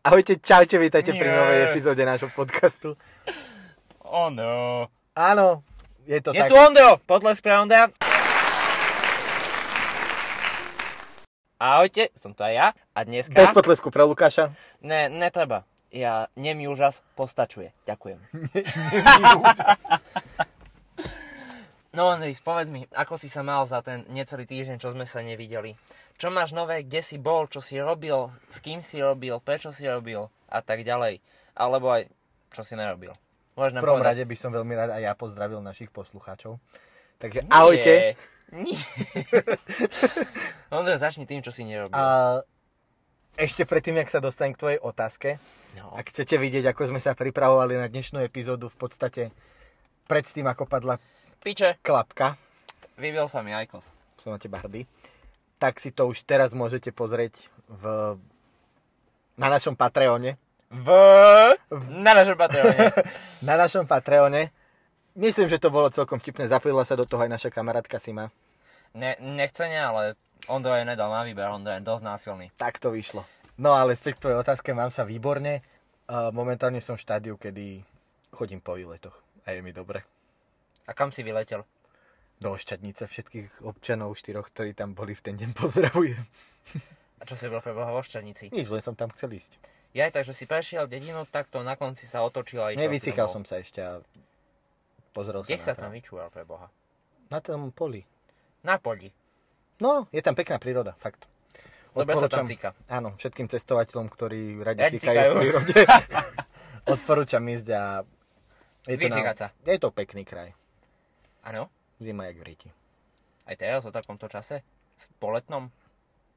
Ahojte, čaute, vítajte pri novej epizóde nášho podcastu. Oh no. Áno, je to Je tak. tu Ondro, potlesk pre Ondra. Ahojte, som to aj ja. A dneska... Bez potlesku pre Lukáša. Ne, netreba. Ja, nemý úžas, postačuje. Ďakujem. no Ondris, povedz mi, ako si sa mal za ten necelý týždeň, čo sme sa nevideli? Čo máš nové, kde si bol, čo si robil, s kým si robil, prečo si robil a tak ďalej. Alebo aj, čo si nerobil. Môžeš V prvom povedať? rade by som veľmi rád aj ja pozdravil našich poslucháčov. Takže ahojte. Nie. Ondro, začni tým, čo si nerobil. A ešte predtým, jak sa dostanem k tvojej otázke, No. ak chcete vidieť, ako sme sa pripravovali na dnešnú epizódu, v podstate predtým, ako padla Piče, klapka, vybil sa mi Aikos. som na teba hrdý, tak si to už teraz môžete pozrieť v, na našom Patreone. V... Na našom Patreone. Na našom Patreone. Myslím, že to bolo celkom vtipné. Zapojila sa do toho aj naša kamarátka Sima. Ne, nechcene, ale Ondro je nedal na výber, Ondro je dosť násilný. Tak to vyšlo. No ale späť k tvojej otázke, mám sa výborne. Momentálne som v štádiu, kedy chodím po výletoch a je mi dobre. A kam si vyletel? Do Ošťadnice všetkých občanov štyroch, ktorí tam boli v ten deň pozdravujem. A čo si bol pre Boha vo Šťavnici? Nič, len som tam chcel ísť. Ja aj tak, že si prešiel dedinu, takto na konci sa otočil a išiel Nevycíkal si som sa ešte a pozrel Kde sa sa na tam vyčúval pre Boha? Na tom poli. Na poli. No, je tam pekná príroda, fakt. Dobre sa tam cíka. Áno, všetkým cestovateľom, ktorí radi cikajú cikajú. v prírode. Odporúčam ísť a je to, Vycikať sa. je to pekný kraj. Áno? Zima jak v ríti. Aj teraz o takomto čase? Po letnom?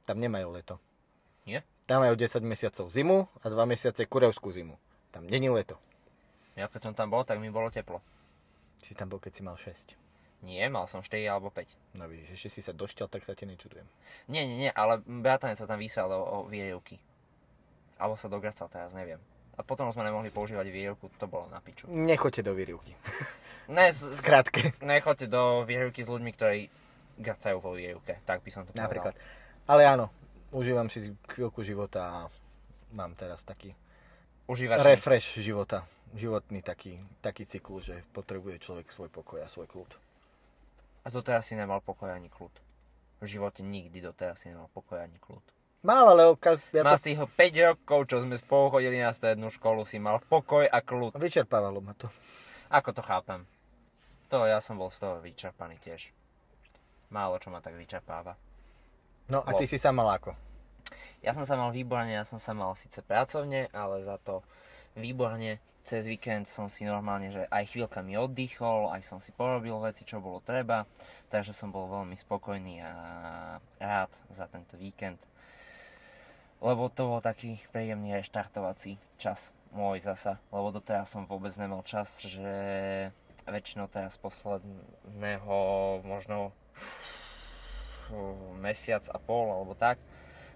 Tam nemajú leto. Nie? Tam majú 10 mesiacov zimu a 2 mesiace kurevskú zimu. Tam není leto. Ja keď som tam bol, tak mi bolo teplo. Si tam bol, keď si mal 6. Nie, mal som 4 alebo 5. No vidíš, ešte si sa došťal, tak sa ti nečudujem. Nie, nie, nie, ale bratranec sa tam vysel o, o výrivky. Alebo sa dogracal teraz, neviem. A potom sme nemohli používať výrivku, to bolo na piču. Nechoďte do výrivky. Ne, z, Skrátke. nechoďte do výrivky s ľuďmi, ktorí gracajú vo výrivke. Tak by som to povedal. Napríklad. Ale áno, užívam si chvíľku života a mám teraz taký Užívač. refresh života. Životný taký, taký cyklus, že potrebuje človek svoj pokoj a svoj kľud. A doteraz si nemal pokoj ani kľud. V živote nikdy doteraz si nemal pokoj ani kľud. Mal, ale oka- ja Mal to z tých 5 rokov, čo sme spolu chodili na strednú školu, si mal pokoj a kľud. vyčerpávalo ma to. Ako to chápem? To ja som bol z toho vyčerpaný tiež. Málo čo ma tak vyčerpáva. No a ty Lol. si sa mal ako? Ja som sa mal výborne, ja som sa mal síce pracovne, ale za to výborne. Cez víkend som si normálne, že aj chvíľka mi oddychol, aj som si porobil veci, čo bolo treba, takže som bol veľmi spokojný a rád za tento víkend. Lebo to bol taký príjemný reštartovací čas môj zasa, lebo doteraz som vôbec nemal čas, že väčšinou teraz posledného možno mesiac a pol alebo tak,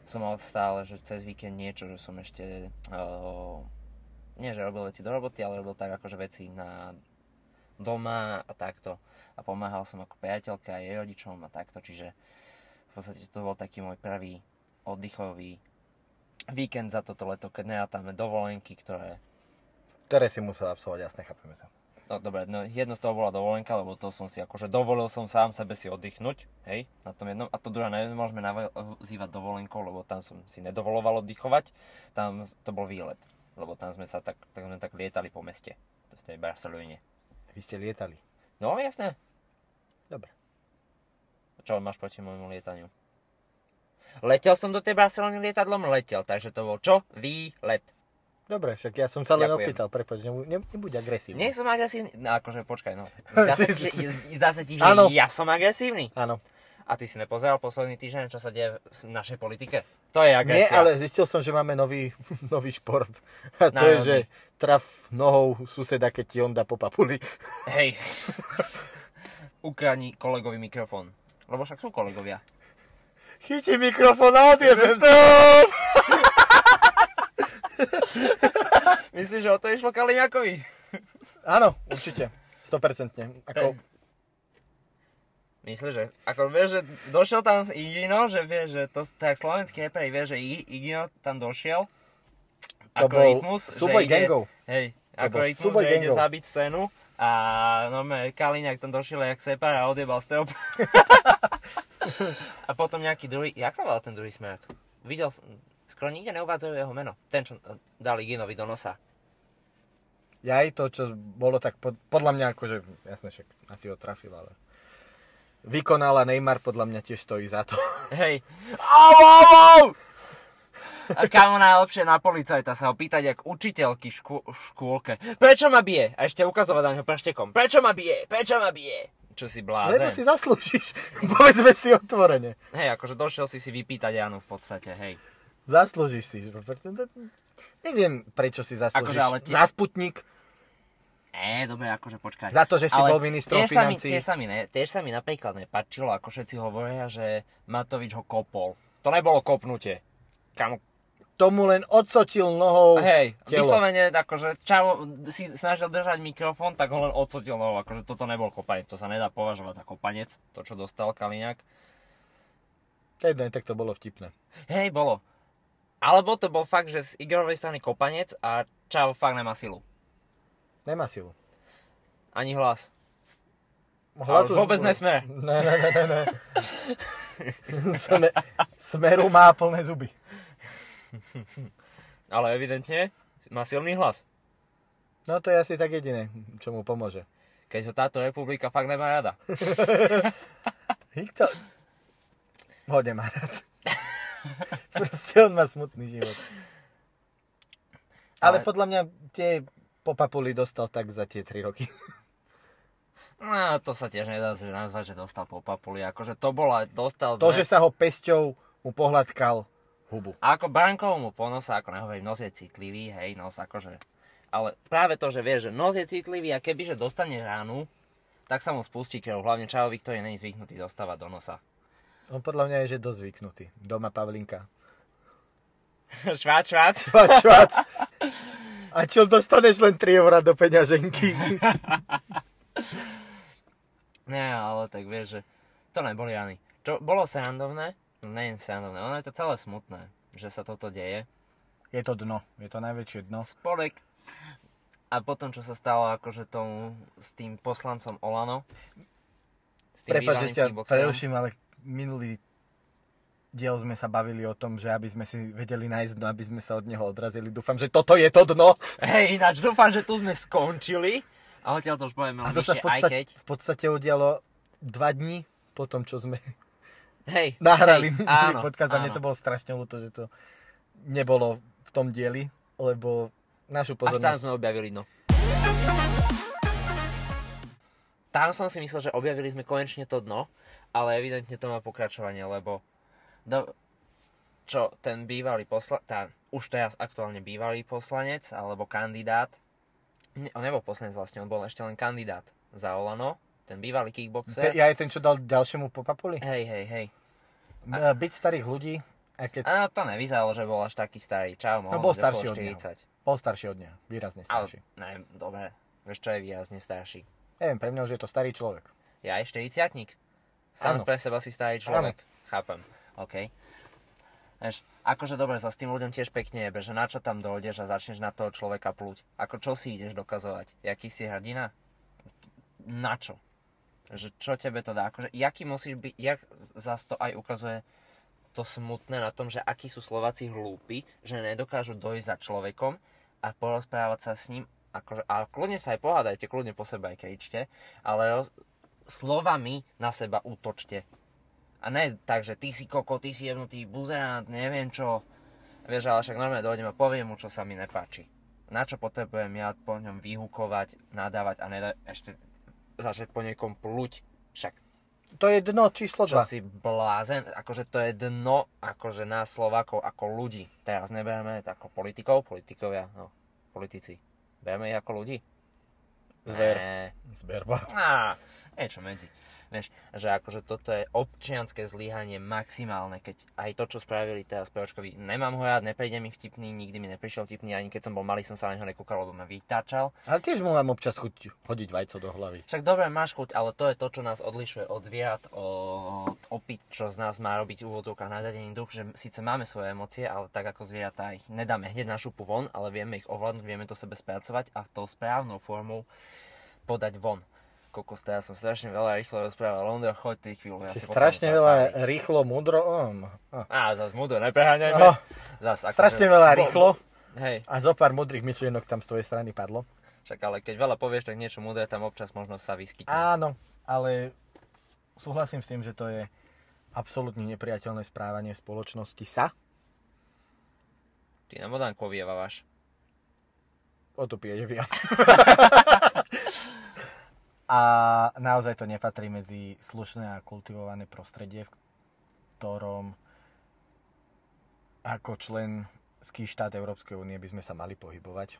som mal stále, že cez víkend niečo, že som ešte uh, nie, že robil veci do roboty, ale robil tak akože veci na doma a takto. A pomáhal som ako priateľke aj rodičom a takto, čiže v podstate to bol taký môj prvý oddychový víkend za toto leto, keď nerátame dovolenky, ktoré Ktoré si musel absolvovať, jasne, chápeme sa. No dobre, no jedno z toho bola dovolenka, lebo to som si akože dovolil som sám sebe si oddychnúť, hej, na tom jednom. A to druhé nemôžeme nazývať dovolenkou, lebo tam som si nedovoloval oddychovať, tam to bol výlet, lebo tam sme sa tak, tak, sme tak lietali po meste, v tej Barcelone. Vy ste lietali. No jasné, Dobre. čo máš proti môjmu lietaniu? Letel som do tej Barcelony lietadlom, letel, takže to bol čo? Výlet. Dobre, však ja som sa len Ďakujem. opýtal, prepáč, nebu- ne, nebuď agresívny. Nie som agresívny, no akože počkaj, no. Zdá sa ti, zdá sa ti, že Áno. ja som agresívny? Áno. A ty si nepozeral posledný týždeň, čo sa deje v našej politike? To je Nie, agresia. ale zistil som, že máme nový, nový šport. A to No, je, nový. že traf nohou suseda, keď ti on dá po papuli. Hej. Ukradni kolegovi mikrofón. Lebo však sú kolegovia. Chytí mikrofón a odjebe Myslíš, že o to išlo Kaliňakovi? Áno, určite. 100%. Ako, Myslíš, že ako vieš, že došiel tam Igino, že vie, že to tak slovenský reperi vie, že Igino tam došiel To ako bol rytmus, súboj ide, gangov. Hej, To ako rytmus, že ide gangov. zabiť scénu a normálne Kaliňák tam došiel jak separ a odjebal strop. a potom nejaký druhý, jak sa volal ten druhý smerák? Videl, som- skoro nikde neuvádzajú jeho meno. Ten, čo dali Ginovi do nosa. Ja aj to, čo bolo tak pod, podľa mňa akože, jasne však asi ho trafil, ale vykonala Neymar, podľa mňa tiež stojí za to. Hej. Au, au, au! A kamo najlepšie na policajta sa ho pýtať jak učiteľky v škôlke. Prečo ma bije? A ešte ukazovať na ňo prštekom. Prečo ma bije? Prečo ma bije? Čo si blázen? Lebo si zaslúžiš, povedzme si otvorene. Hej, akože došiel si si vypýtať Janu v podstate, hej. Zaslúžiš si. že- preto- Neviem, prečo si zaslúžiš. Akože, ale ti- Za Sputnik, É, dobre, akože počkaj. za to, že si bol ministrom financí. Tiež sa, mi, ne, tiež sa mi napríklad nepačilo, ako všetci hovoria, že Matovič ho kopol. To nebolo kopnutie. Kamo, Tomu len odsotil nohou Hej, telo. vyslovene, akože Čavo si snažil držať mikrofón, tak ho len odsotil nohou, akože toto nebol kopanec, to sa nedá považovať za kopanec, to čo dostal Kaliňák. Jedno, tak to bolo vtipné. Hej, bolo. Alebo to bol fakt, že z Igorovej strany kopanec a Čavo fakt nemá silu. Nemá silu. Ani hlas. Hlas už vôbec nesmer. Ne, ne, ne, ne, ne. Sme, smeru má plné zuby. Ale evidentne má silný hlas. No to je asi tak jediné, čo mu pomôže. Keď ho táto republika fakt nemá rada. Nikto ho nemá rád. Proste on má smutný život. Ale, Ale- podľa mňa tie popapuli dostal tak za tie 3 roky. No, to sa tiež nedá nazvať, že dostal po papuli. Akože to bola, dostal... To, dve- že sa ho pesťou mu pohľadkal hubu. A ako Brankovu mu po nose, ako nehovorím, nos je citlivý, hej, nos akože... Ale práve to, že vieš, že nos je citlivý a kebyže dostane ránu, tak sa mu spustí krv, hlavne Čavovi, ktorý není zvyknutý dostávať do nosa. On podľa mňa je, že dosť zvyknutý. Doma Pavlinka. švát, švát. Švac, švac. A čo, dostaneš len 3 eurá do peňaženky? Nie, ale tak vieš, že to neboli rany. Čo bolo srandovné? No je srandovné, ono je to celé smutné, že sa toto deje. Je to dno. Je to najväčšie dno. Spodek. A potom, čo sa stalo akože tomu, s tým poslancom Olano. Prepač, že ťa preruším, ale minulý diel sme sa bavili o tom, že aby sme si vedeli nájsť dno, aby sme sa od neho odrazili. Dúfam, že toto je to dno. Hej, ináč dúfam, že tu sme skončili. A odtiaľ to už A to sa v vyššie, aj podstate, keď. v podstate udialo dva dní po tom, čo sme Hej, nahrali hej, áno, podcast a mne to bolo strašne ľúto, že to nebolo v tom dieli, lebo našu Až tam pozornosť... sme objavili dno. Tam som si myslel, že objavili sme konečne to dno, ale evidentne to má pokračovanie, lebo do, čo ten bývalý posla, tá, už teraz aktuálne bývalý poslanec alebo kandidát, ne, on nebol poslanec vlastne, on bol ešte len kandidát za Olano, ten bývalý Te, kickboxer. ja aj ten, čo dal ďalšiemu popapuli? Hej, hej, hej. A... Byť starých ľudí, a keď A to nevyzeralo, že bol až taký starý. Čau, mohol No, bol starší od neho. 40. bol starší od neho, výrazne Ale, starší. ne, dobre, vieš čo je výrazne starší. Neviem, pre mňa už je to starý človek. Ja aj 40 Sám pre seba si starý človek. Chápem. OK. Vieš, akože dobre, sa s tým ľuďom tiež pekne jebe, že na čo tam dojdeš a začneš na toho človeka pluť. Ako čo si ideš dokazovať? Jaký si hrdina? Na čo? Že čo tebe to dá? Akože, jaký musíš byť, jak zas to aj ukazuje to smutné na tom, že akí sú Slováci hlúpi, že nedokážu dojsť za človekom a porozprávať sa s ním, akože, a kľudne sa aj pohádajte, kľudne po sebe aj kričte, ale roz, slovami na seba útočte. A ne tak, že ty si koko, ty si jebnutý buzerant, neviem čo. Vieš, ale však normálne dojdem a poviem mu, čo sa mi nepáči. Na čo potrebujem ja po ňom vyhúkovať, nadávať a nedať ešte začať po niekom pluť. Však To je dno číslo čo 2. si blázen, akože to je dno, akože nás Slovákov ako ľudí. Teraz nebereme ako politikov, politikovia, no, politici. Bereme ich ako ľudí? Zver. Ne. Zberba. Á, niečo medzi. Vieš, že akože toto je občianské zlyhanie maximálne, keď aj to, čo spravili teraz Peročkovi, nemám ho rád, nepríde mi vtipný, nikdy mi neprišiel vtipný, ani keď som bol malý, som sa na neho nekúkal, lebo ma vytáčal. Ale tiež mu mám občas chuť hodiť vajco do hlavy. Však dobre, máš chuť, ale to je to, čo nás odlišuje od zvierat, od opit, čo z nás má robiť v úvodzovkách nadadený duch, že síce máme svoje emócie, ale tak ako zvieratá ich nedáme hneď na šupu von, ale vieme ich ovládnuť, vieme to sebe spracovať a tou správnou formou podať von kokos, teraz som strašne veľa rýchlo rozprával. Londra, choď ty chvíľu. Ja Si strašne veľa rýchlo, mudro... Um, oh. Á, zas mudro, nepreháňajme. Oh, Zas, akože- strašne veľa bo- rýchlo Hej, a zo pár mudrých myšlienok tam z tvojej strany padlo. však ale keď veľa povieš, tak niečo mudré tam občas možno sa vyskytne. Áno, ale súhlasím s tým, že to je absolútne nepriateľné správanie v spoločnosti sa. Ty na modánku ovievávaš. O to pije viac. a naozaj to nepatrí medzi slušné a kultivované prostredie, v ktorom ako členský štát Európskej únie by sme sa mali pohybovať.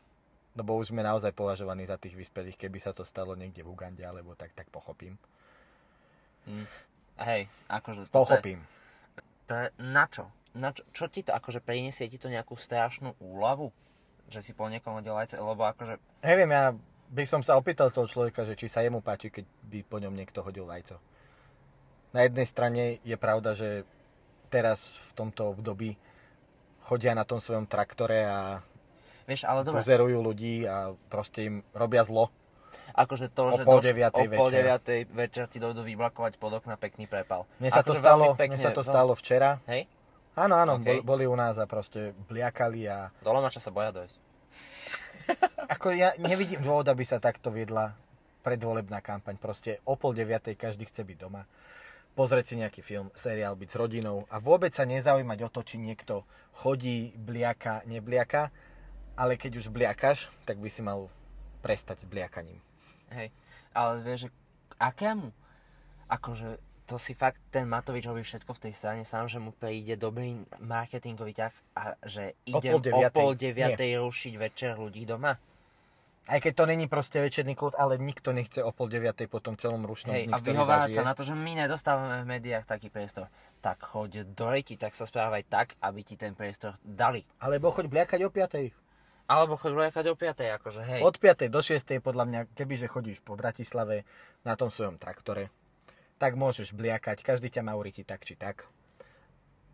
Lebo už sme naozaj považovaní za tých vyspelých, keby sa to stalo niekde v Ugande, alebo tak, tak pochopím. Hm. Hej, akože... toto je- Pochopím. To je, na čo? Na čo? Čo ti to, akože priniesie ti to nejakú strašnú úľavu? Že si po niekom hodil lebo akože... Neviem, ja by som sa opýtal toho človeka, že či sa jemu páči, keď by po ňom niekto hodil vajco. Na jednej strane je pravda, že teraz v tomto období chodia na tom svojom traktore a Vieš, ale dobre, pozerujú ľudí a proste im robia zlo. akože to, o že pol doš- deviatej o pol večer. deviatej večer ti dojdú vyblakovať pod okna pekný prepal. Mne sa, to Akože stalo, pekne, mne sa to veľmi- stalo včera. Hej? Áno, áno, OK. boli, boli u nás a proste bliakali a Do Lomača sa boja dojsť. Ako ja nevidím dôvod, aby sa takto viedla predvolebná kampaň. Proste o pol deviatej každý chce byť doma. Pozrieť si nejaký film, seriál, byť s rodinou a vôbec sa nezaujímať o to, či niekto chodí, bliaka, nebliaka. Ale keď už bliakaš, tak by si mal prestať s bliakaním. Hej, ale vieš, akému? Akože to si fakt ten Matovič robí všetko v tej strane sám, že mu príde dobrý marketingový ťah a že O idem pol o deviatej. pol deviatej rušiť večer ľudí doma. Aj keď to není proste večerný kľud, ale nikto nechce o pol deviatej po tom celom rušnom Hej, dni, a vyhovárať sa na to, že my nedostávame v médiách taký priestor. Tak choď do reti, tak sa správaj tak, aby ti ten priestor dali. Alebo choď bliakať o 5. Alebo choď vlekať o 5, akože hej. Od 5. do 6. podľa mňa, kebyže chodíš po Bratislave na tom svojom traktore, tak môžeš bliakať, každý ťa má uriti tak či tak.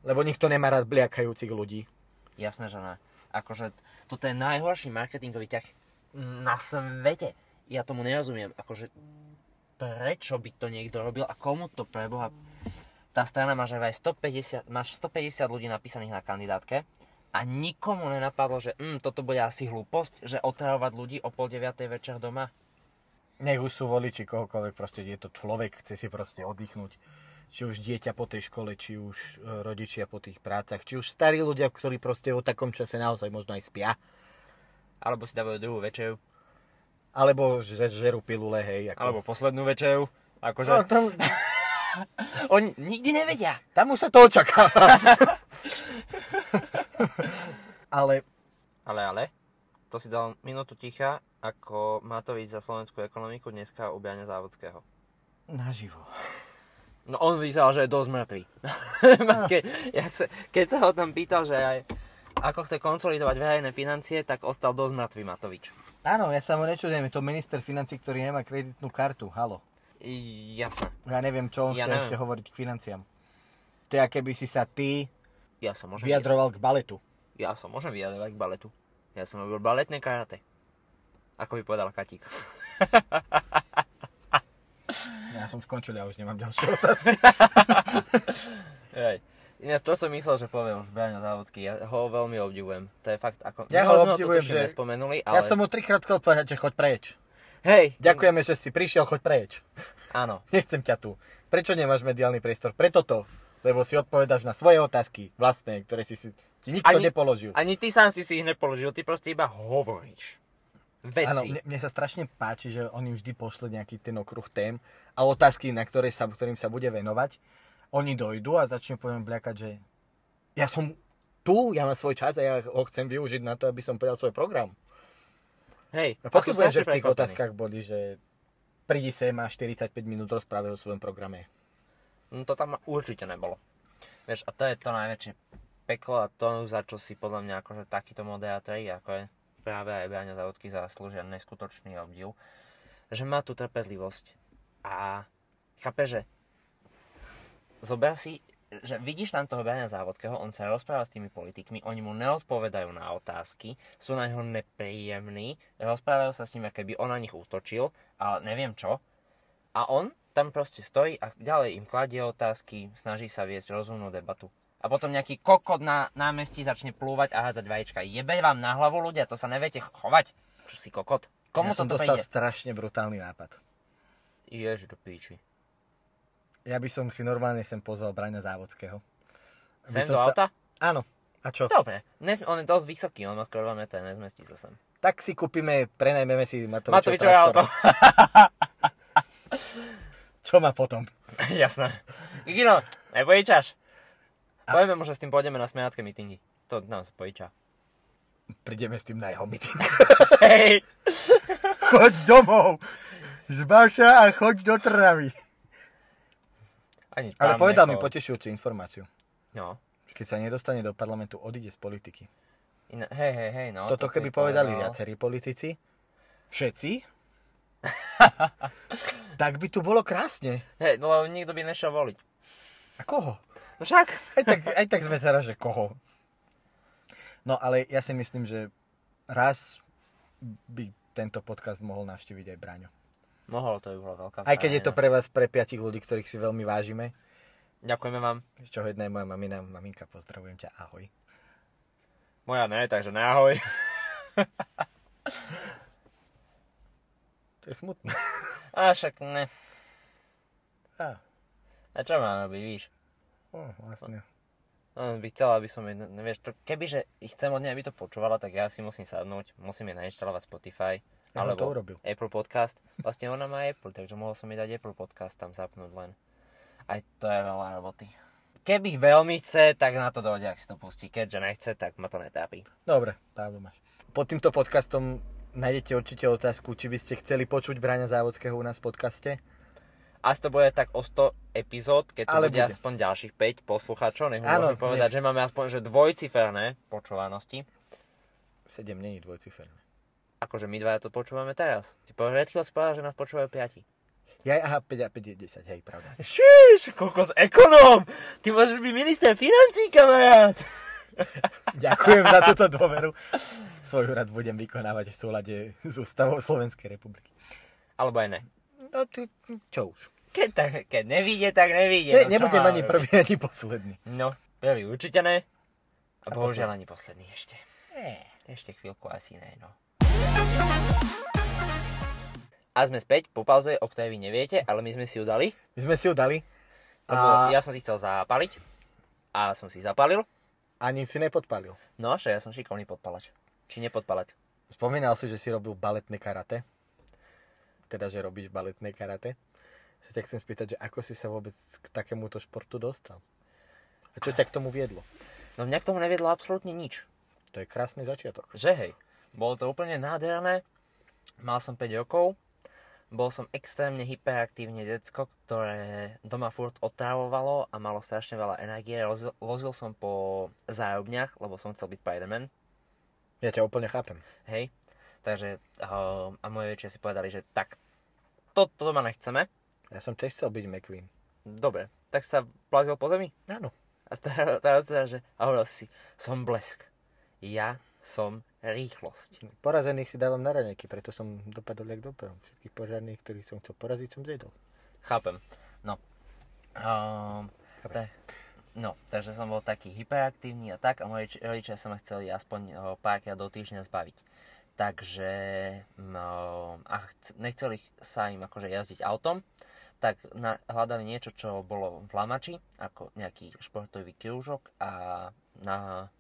Lebo nikto nemá rád bliakajúcich ľudí. Jasné, že ne. Akože toto je najhorší marketingový ťah na svete. Ja tomu nerozumiem. Akože prečo by to niekto robil a komu to preboha... Tá strana má že vraj 150, máš 150 ľudí napísaných na kandidátke a nikomu nenapadlo, že mm, toto bude asi hlúposť, že otravovať ľudí o pol deviatej večer doma. Nech už sú voliči kohokoľvek, proste je to človek, chce si proste oddychnúť. Či už dieťa po tej škole, či už e, rodičia po tých prácach, či už starí ľudia, ktorí proste o takom čase naozaj možno aj spia. Alebo si dávajú druhú večeru. Alebo že žerú pilule, hej. Ako... Alebo poslednú večeru. Akože No, tam, oni nikdy nevedia. tam už sa to očakáva. Ale Ale, ale, to si dal minútu ticha, ako Matovič za slovenskú ekonomiku dneska u Briana Závodského. naživo. No on vyzeral, že je dosť mŕtvý. Ke, sa, keď sa ho tam pýtal, že aj ako chce konsolidovať verejné financie, tak ostal dosť mŕtvý Matovič. Áno, ja sa mu nečudujem, je to minister financí, ktorý nemá kreditnú kartu, halo. Jasné. Ja neviem, čo on Ja chce neviem. ešte hovoriť k financiám. To je, aké by si sa ty Ja sa môžem, vyjadroval k baletu. ja sa môžem vyjadrovať k baletu. Ja som robil baletné karate. Ako by povedal Katík. Ja som skončil, ja už nemám ďalšie otázky. Hej. Ináč, to som myslel, že poviem už Braňo Závodský. Ja ho veľmi obdivujem. To je fakt ako... Ja ho obdivujem, že- nespomenuli, ale... Ja som mu trikrát chcel povedať, že choď preč. Hej, Ďakujeme, že si prišiel, choď preč. Áno. Nechcem ťa tu. Prečo nemáš mediálny priestor? Preto to. Lebo si odpovedáš na svoje otázky vlastné, ktoré si, si ti nikto Ani- nepoložil. Ani ty sám si si ich nepoložil, ty proste iba hovoríš. Veci. Áno, mne, mne sa strašne páči, že oni vždy pošle nejaký ten okruh tém a otázky, na ktoré sa, ktorým sa bude venovať. Oni dojdú a začnú poviem bliakať, že ja som tu, ja mám svoj čas a ja ho chcem využiť na to, aby som povedal svoj program. Hej, sú pochybujem, že v tých otázkach boli, že prídi sem a 45 minút rozprávaj o svojom programe. No to tam určite nebolo. Vieš, a to je to najväčšie peklo a to, za čo si podľa mňa akože takýto moderátori, ako je práve aj Bráňa Závodky zaslúžia neskutočný obdiv, že má tú trpezlivosť a chápe, že zober si, že vidíš tam toho Bráňa Závodkého, on sa rozpráva s tými politikmi, oni mu neodpovedajú na otázky, sú na neho nepríjemní, rozprávajú sa s ním, keby on na nich útočil, ale neviem čo. A on tam proste stojí a ďalej im kladie otázky, snaží sa viesť rozumnú debatu. A potom nejaký kokot na námestí začne plúvať a hádzať vajíčka. Jebe vám na hlavu ľudia, to sa neviete chovať. Čo si kokot? Komu ja to som dostal príde? strašne brutálny nápad. Ježi do píči. Ja by som si normálne sem pozval Braňa Závodského. Sem do sa- auta? Áno. A čo? Dobre. Nes- on je dosť vysoký, on má skoro 2 metre, nezmestí sa sem. Tak si kúpime, prenajmeme si Matovičov Matovičové auto. Čo má potom? Jasné. Gino, nepojíčaš? Povieme mu, že s tým pôjdeme na smejacké mítingy. To nás pojíča. Prídeme s tým na jeho meeting. Hej. choď domov! Zbav sa a choď do Trnavy. Ani Ale tam povedal mi nechod. potešujúcu informáciu. No. Keď sa nedostane do parlamentu, odíde z politiky. Iná, hej, hej, hej, no. Toto to keby si povedali povedal. viacerí politici, všetci, tak by tu bolo krásne. Hej, no lebo nikto by nešiel voliť. A koho? No však. Aj tak, aj tak sme teraz, že koho. No ale ja si myslím, že raz by tento podcast mohol navštíviť aj Braňo. Mohol, to by bola veľká Aj keď je to pre vás, pre piatich ľudí, ktorých si veľmi vážime. Ďakujeme vám. Z čoho jedna je moja mamina. Maminka, pozdravujem ťa, ahoj. Moja ne, takže nahoj. To je smutné. A však ne. Á, A čo mám robiť, víš? Oh, vlastne. On by chcela, aby som jej, no, vieš, to, kebyže chcem od nej, aby to počúvala, tak ja si musím sadnúť, musím jej nainštalovať Spotify, Ja som to alebo urobil. Apple Podcast. Vlastne ona má Apple, takže mohol som jej dať Apple Podcast tam zapnúť len. Aj to je veľa roboty. Keby veľmi chce, tak na to dojde, ak si to pustí. Keďže nechce, tak ma to netápi. Dobre, pravdu máš. Pod týmto podcastom nájdete určite otázku, či by ste chceli počuť Braňa Závodského u nás v podcaste. Asi to bude tak o 100 epizód, keď to Ale bude, bude. aspoň ďalších 5 poslucháčov. Nech môžem povedať, nech- že máme aspoň že dvojciferné počúvanosti. 7 není dvojciferné. Akože my dvaja to počúvame teraz. Si povedal, si povedal, že nás počúvajú 5. Ja, aha, 5 a 5 je 10, hej, pravda. Šiš, kokos ekonóm! Ty môžeš byť minister financí, kamarát! Ďakujem za túto dôveru. Svoj úrad budem vykonávať v súlade s ústavou Slovenskej republiky. Alebo aj ne. No ty, čo už. Keď, tak, keď nevíde, tak nevíde. Ne, no, nebudem ani robiť? prvý, ani posledný. No, prvý určite ne. A A bohužiaľ ani posledný ešte. Nie. Ešte chvíľku asi ne, no. A sme späť po pauze, o ktorej vy neviete, ale my sme si ju dali. My sme si ju dali a ja som si chcel zapaliť. A som si zapalil. ani si nepodpalil. No, že ja som šikovný podpalač. Či nepodpalať. Spomínal si, že si robil baletné karate. Teda, že robíš baletné karate. Sa ťa chcem spýtať, že ako si sa vôbec k takémuto športu dostal? A čo ťa k tomu viedlo? No mňa k tomu neviedlo absolútne nič. To je krásny začiatok. Že hej, bolo to úplne nádherné. Mal som 5 rokov, bol som extrémne hyperaktívne decko, ktoré doma furt otravovalo a malo strašne veľa energie. Lozil, lozil som po zárobniach, lebo som chcel byť Spider-Man. Ja ťa úplne chápem. Hej, takže uh, a moje väčšie si povedali, že tak, toto to doma nechceme. Ja som tiež chcel byť McQueen. Dobre, tak sa plazil po zemi Áno. a teraz, teda, že a hovoril si, som blesk. Ja som rýchlosť. Porazených si dávam na raňajky, preto som dopadol jak dopadol. Všetkých požárnych, ktorých som chcel poraziť, som zjedol. Chápem. No. Um, Chápem. te, no, takže som bol taký hyperaktívny a tak a moji rodičia sa ma chceli aspoň uh, párkrát do týždňa zbaviť. Takže no, a chc- nechceli sa im akože jazdiť autom, tak na, hľadali niečo, čo bolo v lamači, ako nejaký športový krúžok a na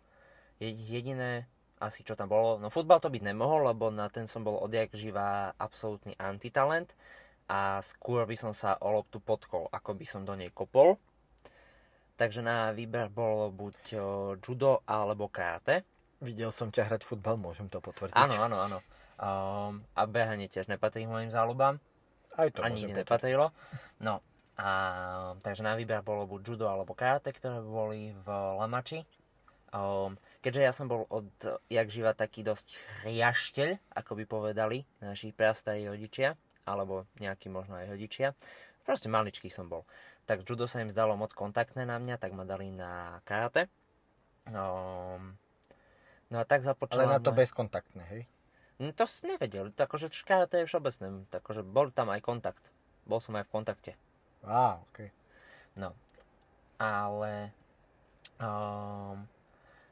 je- jediné asi čo tam bolo, no futbal to byť nemohol, lebo na ten som bol odjak živá absolútny antitalent a skôr by som sa o loptu podkol, ako by som do nej kopol. Takže na výber bolo buď judo alebo karate. Videl som ťa hrať futbal, môžem to potvrdiť. Áno, áno, áno. Um, a behanie tiež nepatrí k mojim záľubám. Aj to ani nepatrilo. No, a takže na výber bolo buď judo alebo karate, ktoré boli v Lamači. Um, keďže ja som bol od jak živa taký dosť riašteľ, ako by povedali naši prastarí rodičia, alebo nejakí možno aj rodičia. Proste maličký som bol. Tak judo sa im zdalo moc kontaktné na mňa, tak ma dali na karate. Um, no a tak Ale započala na to bezkontaktné, hej? No to si nevedel, akože karate je všeobecné, takže bol tam aj kontakt. Bol som aj v kontakte. Á, okej. No. Ale... Um,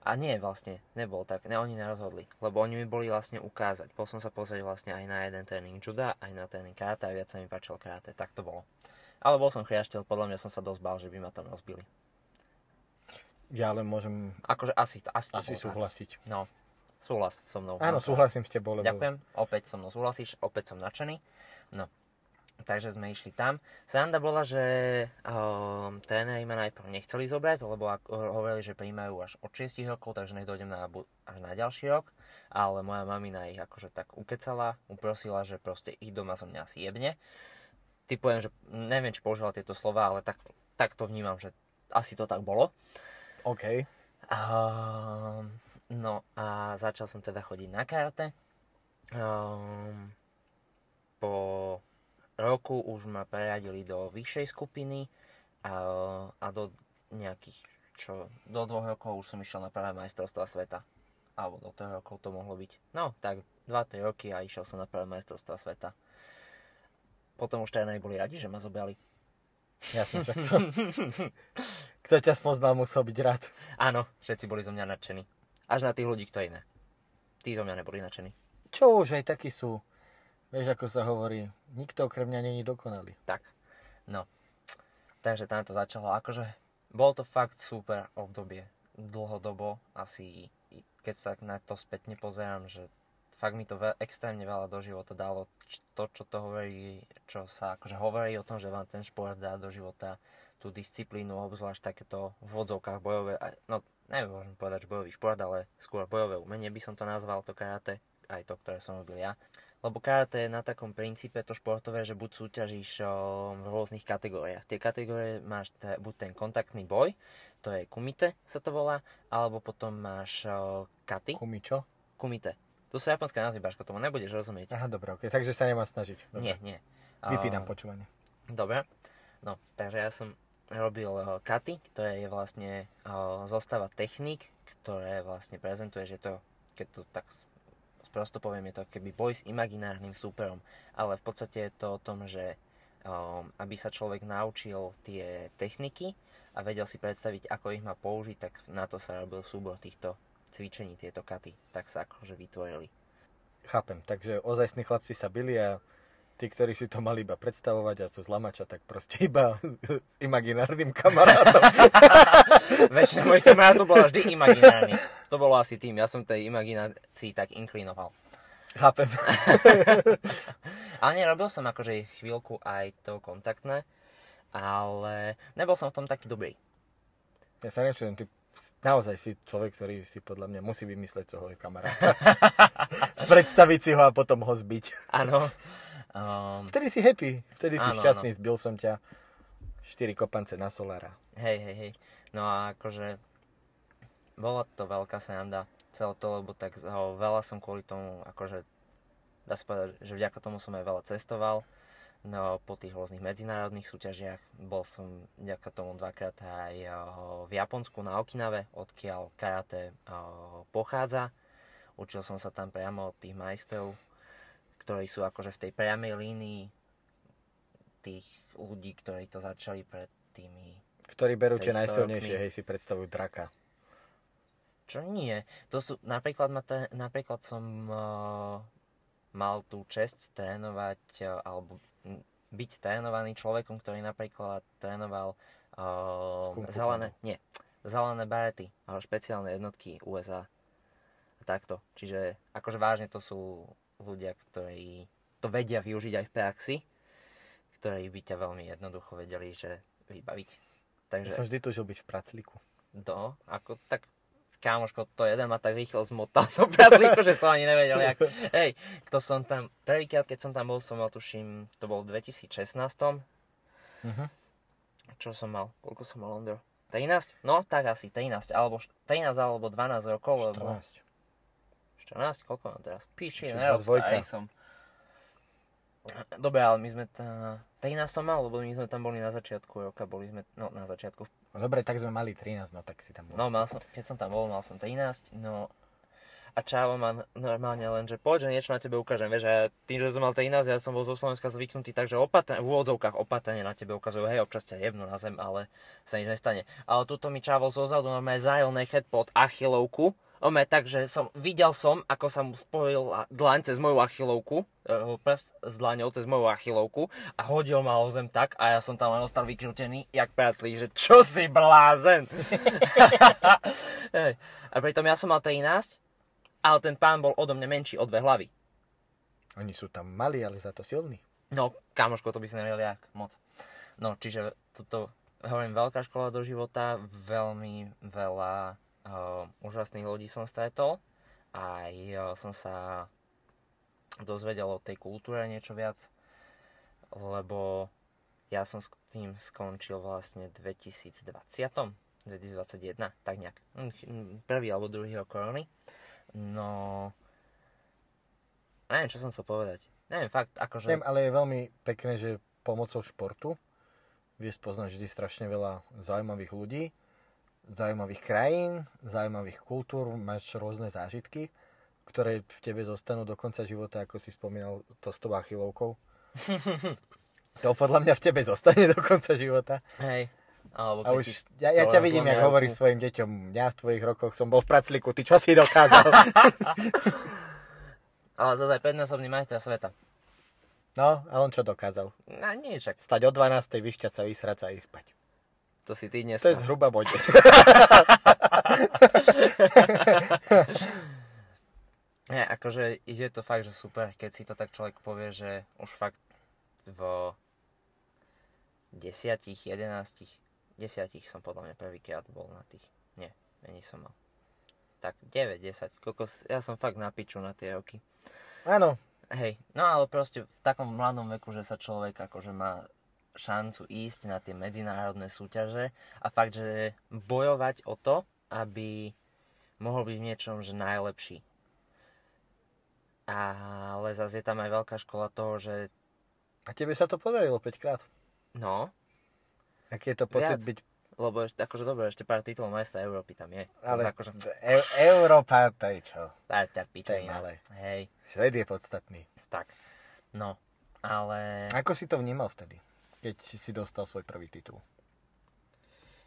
a nie, vlastne, nebol tak, ne, oni nerozhodli, lebo oni mi boli vlastne ukázať. Bol som sa pozrieť vlastne aj na jeden tréning juda, aj na tréning karate a viac sa mi páčil karate, tak to bolo. Ale bol som chriašteľ, podľa mňa som sa dosť bál, že by ma tam rozbili. Ja len môžem Akože asi, asi, to asi bolo tak. súhlasiť. No, súhlas so mnou. Áno, No, súhlasím s tebou, lebo... Ďakujem, opäť so mnou súhlasíš, opäť som nadšený. No, takže sme išli tam. Sranda bola, že um, tréneri ma najprv nechceli zobrať, lebo hovorili, že prijímajú až od 6 rokov, takže nech dojdem na, až na ďalší rok. Ale moja mamina ich akože tak ukecala, uprosila, že proste ich doma zo mňa asi jebne. Typujem, že neviem, či použila tieto slova, ale tak, tak to vnímam, že asi to tak bolo. OK. Um, no a začal som teda chodiť na karate. Um, po roku už ma preradili do vyššej skupiny a, a do nejakých, čo, do dvoch rokov už som išiel na prvé majstrovstvá sveta. Alebo do troch rokov to mohlo byť. No, tak 2-3 roky a išiel som na prvé majstrovstvá sveta. Potom už tréneri boli radi, že ma zobrali. Jasne, však to... Kto ťa spoznal, musel byť rád. Áno, všetci boli zo mňa nadšení. Až na tých ľudí, ktorí ne. Tí zo mňa neboli nadšení. Čo už, aj takí sú. Vieš, ako sa hovorí, nikto okrem mňa není dokonalý. Tak, no. Takže tam to začalo. Akože, bol to fakt super obdobie. Dlhodobo, asi, keď sa na to spätne pozerám, že fakt mi to ve- extrémne veľa do života dalo. To, čo to hovorí, čo sa akože hovorí o tom, že vám ten šport dá do života tú disciplínu, obzvlášť takéto v vodzovkách bojové, no neviem, môžem povedať, že bojový šport, ale skôr bojové umenie by som to nazval, to karate, aj to, ktoré som robil ja. Lebo karate je na takom princípe to športové, že buď súťažíš v rôznych kategóriách. Tie kategórie máš buď ten kontaktný boj, to je kumite sa to volá, alebo potom máš o, katy, Kumi, čo? kumite. To sú japonské názvy, Baško, tomu nebudeš rozumieť. Aha, dobre, okay. takže sa nemám snažiť. Dobre. Nie, nie. Vypínam počúvanie. Dobre. No, takže ja som robil uh, katy, ktoré je vlastne uh, zostava techník, ktoré vlastne prezentuje, že to, keď to tak prosto poviem, je to keby boj s imaginárnym súperom. Ale v podstate je to o tom, že um, aby sa človek naučil tie techniky a vedel si predstaviť, ako ich má použiť, tak na to sa robil súbor týchto cvičení, tieto katy. Tak sa akože vytvorili. Chápem, takže ozajstní chlapci sa byli a tí, ktorí si to mali iba predstavovať a sú z Lamača, tak proste iba s imaginárnym kamarátom. Väčšina mojich kamarátov bola vždy imaginárny. To bolo asi tým, ja som tej imaginácii tak inklinoval. Chápem. Ale nerobil som akože chvíľku aj to kontaktné, ale nebol som v tom taký dobrý. Ja sa nečujem, ty naozaj si človek, ktorý si podľa mňa musí vymysleť svojho kamaráta. Predstaviť si ho a potom ho zbiť. Áno. Um, Vtedy si happy, vtedy si Áno, šťastný, zbil som ťa. 4 kopance na solára. hej, hej, hej. No a akože bola to veľká sranda celé to, lebo tak oh, veľa som kvôli tomu, akože dá sa povedať, že vďaka tomu som aj veľa cestoval. No, po tých rôznych medzinárodných súťažiach bol som vďaka tomu dvakrát aj oh, v Japonsku na Okinave, odkiaľ karate oh, pochádza. Učil som sa tam priamo od tých majstrov, ktorí sú akože v tej priamej línii tých ľudí, ktorí to začali pred tými Ktorí berú tie 300 najsilnejšie, hej, si predstavujú draka. Čo nie? To sú, napríklad, ma te, napríklad som uh, mal tú čest trénovať, uh, alebo byť trénovaný človekom, ktorý napríklad trénoval uh, zelené, nie, zelené barety, ale špeciálne jednotky USA. Takto. Čiže akože vážne to sú ľudia, ktorí to vedia využiť aj v praxi, ktorí by ťa veľmi jednoducho vedeli, že vybaviť. Ja Takže som vždy tužil byť v pracliku. do, ako tak kámoško, to jeden ma tak rýchlo zmotal do prazlíku, že som ani nevedel, jak. Hej, to som tam, prvýkrát, keď som tam bol, som mal, tuším, to bol v 2016. Mhm. Čo som mal? Koľko som mal, Ondro? 13? No, tak asi 13, alebo 13 alebo 12 rokov, lebo... 14. 14? Koľko mám teraz? Píči, nerob, starý som. Dobre, ale my sme tam... 13 som mal, lebo my sme tam boli na začiatku roka, boli sme, no na začiatku. No dobre, tak sme mali 13, no tak si tam bol. No, mal som, keď som tam bol, mal som 13, no a čavo ma normálne len, že poď, že niečo na tebe ukážem, vieš, a tým, že som mal 13, ja som bol zo Slovenska zvyknutý, takže opatrne, v úvodzovkách opatrne na tebe ukazujú, hej, občas ťa jebnú na zem, ale sa nič nestane. Ale tuto mi čavo zozadu normálne zajel nechet pod achilovku, Ome, takže som, videl som, ako sa mu spojil dlaň cez moju achilovku, e, prst s dlaňou cez moju achilovku a hodil ma o zem tak a ja som tam len ostal vykrútený, jak praclík, že čo si blázen. A pritom ja som mal 13, ale ten pán bol odo mňa menší o dve hlavy. Oni sú tam malí, ale za to silní. No, kamoško, to by si nevedel jak moc. No, čiže toto, hovorím, veľká škola do života, veľmi veľa úžasných ľudí som stretol. Aj uh, som sa dozvedel o tej kultúre niečo viac, lebo ja som s tým skončil vlastne v 2020, 2021, tak nejak. Hm, Prvý alebo druhý rok korony. No, neviem, čo som chcel povedať. Neviem, fakt, akože... Viem, ale je veľmi pekné, že pomocou športu vieš poznať vždy strašne veľa zaujímavých ľudí, zaujímavých krajín, zaujímavých kultúr, máš rôzne zážitky, ktoré v tebe zostanú do konca života, ako si spomínal to s tou achilovkou. to podľa mňa v tebe zostane do konca života. Hej. Alebo A už, ja, ja ťa vidím, jak hovoríš svojim deťom, ja v tvojich rokoch som bol v pracliku, ty čo si dokázal? Ale zase aj 15-osobný majster sveta. no, a on čo dokázal? No však Stať o 12, vyšťať sa, vysrať sa a ísť spať. To si ty dnes. To je zhruba bodec. Nie, akože ide to fakt, že super, keď si to tak človek povie, že už fakt v desiatich, jedenástich, desiatich som podľa mňa prvýkrát bol na tých. Nie, menej som mal. Tak 9, 10, kokos, ja som fakt na piču na tie roky. Áno, Hej, no ale proste v takom mladom veku, že sa človek akože má šancu ísť na tie medzinárodné súťaže a fakt, že bojovať o to, aby mohol byť v niečom, že najlepší. Ale zase je tam aj veľká škola toho, že a tebe sa to podarilo 5 krát. no, Aký je to pocit Viac. byť... lebo ešte, akože dobre, ešte pár titulov majstra Európy tam je. Ale akože, e- Európa, to je čo? je pičovina. malé. Hej, Svet je podstatný. tak. No, ale... Ako si to vnímal vtedy, keď si dostal svoj prvý titul?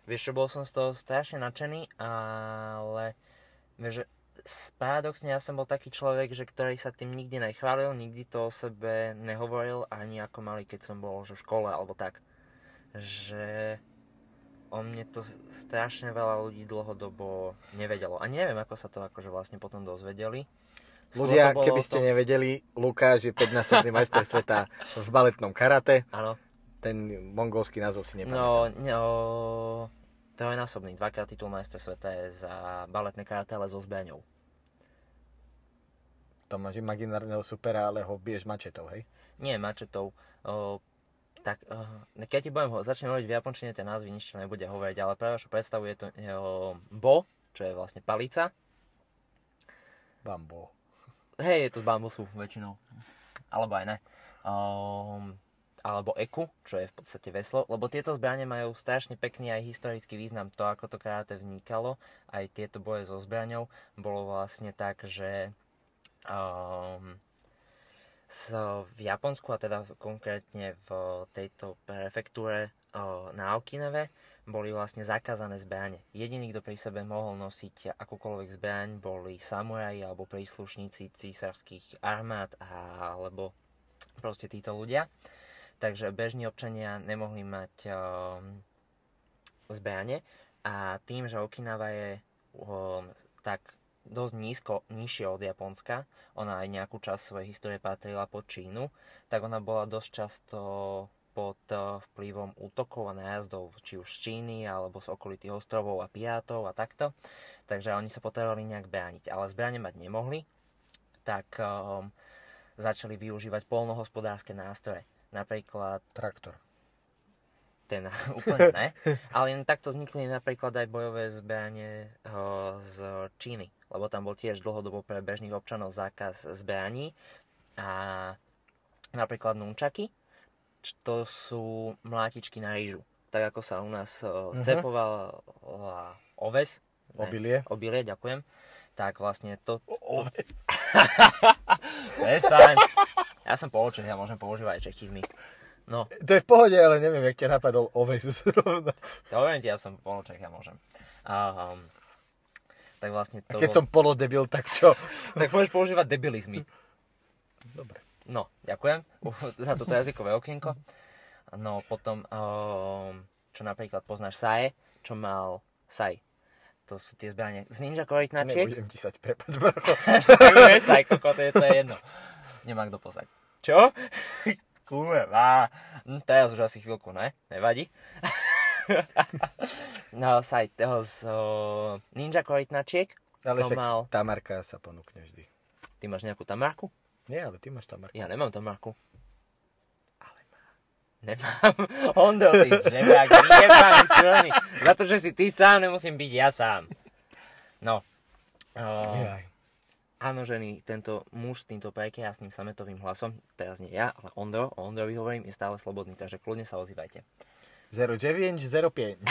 Vieš čo, bol som z toho strašne nadšený, ale vieš, že paradoxne ja som bol taký človek, že ktorý sa tým nikdy nechválil, nikdy to o sebe nehovoril, ani ako malý, keď som bol že v škole alebo tak. Že o mne to strašne veľa ľudí dlhodobo nevedelo. A neviem, ako sa to akože vlastne potom dozvedeli. Skôr Ľudia, to keby ste tom- nevedeli, Lukáš je 5-násobný majster sveta v baletnom karate. Áno, Ten mongolský názov si no, nepamätám. no, trojnásobný, dvakrát titul majstra sveta je za baletné karate, ale so zbraňou. To máš imaginárneho supera, ale ho biješ mačetou, hej? Nie mačetou. O, tak, o, keď ti budem ho, začnem hovoriť v japončine, tie názvy nič nebude hovoriť, ale pre vašu predstavu je to o, bo, čo je vlastne palica. Bambo. Hej, je to z bambusu väčšinou. Alebo aj ne. Um, alebo eku, čo je v podstate veslo, lebo tieto zbranie majú strašne pekný aj historický význam. To, ako to karate vznikalo, aj tieto boje so zbraňou, bolo vlastne tak, že um, s, v Japonsku, a teda konkrétne v tejto prefektúre uh, na Okinave, boli vlastne zakázané zbranie. Jediný, kto pri sebe mohol nosiť akúkoľvek zbraň, boli samuraji alebo príslušníci císarských armád alebo proste títo ľudia. Takže bežní občania nemohli mať um, zbranie a tým, že Okinawa je um, tak dosť nízko, nižšie od Japonska, ona aj nejakú časť svojej histórie patrila pod Čínu, tak ona bola dosť často pod uh, vplyvom útokov a nájazdov, či už z Číny, alebo z okolitých ostrovov a pirátov a takto. Takže oni sa potrebovali nejak brániť. Ale zbrane mať nemohli, tak um, začali využívať polnohospodárske nástroje. Napríklad Traktor. ten úplne ne, ale len takto vznikli napríklad aj bojové zbranie z Číny, lebo tam bol tiež dlhodobo pre bežných občanov zákaz zbraní a napríklad nunčaky, to sú mlátičky na rýžu. Tak ako sa u nás uh, cepovala oves, ne, Obilie. obilie, ďakujem, tak vlastne to... Oves. Prestaň. Ja som poloček, ja môžem používať aj čechizmy. No, To je v pohode, ale neviem, jak ťa napadol oves zrovna. to hovorím ti, ja som poloček, ja môžem. A, um, tak vlastne A to... keď som polodebil, tak čo? Tak môžeš používať debilizmy. Dobre. No, ďakujem za toto jazykové okienko. No, potom, um, čo napríklad poznáš Sae, čo mal Sai. To sú tie zbranie z ninja korytnačiek. Nebudem ti sať. To je Sai, koko, to je, to je jedno. Nemá kto poznať. Čo? Kurva. Hm, teraz už asi chvíľku, ne? Nevadí. no, Sai, toho z uh, ninja korytnačiek. Ale však mal- Tamarka sa ponúkne vždy. Ty máš nejakú tamarku? Nie, ale ty máš Tamarku. Ja nemám tamarku. Ale mám. Nemám. Hondo, ty nemáš skroný. Za to, že si ty sám, nemusím byť ja sám. No. Uh, Jaj. Áno, ženy, tento muž s týmto prekrásnym sametovým hlasom, teraz nie ja, ale Ondro, o Ondrovi hovorím, je stále slobodný, takže kľudne sa ozývajte. 09, 05.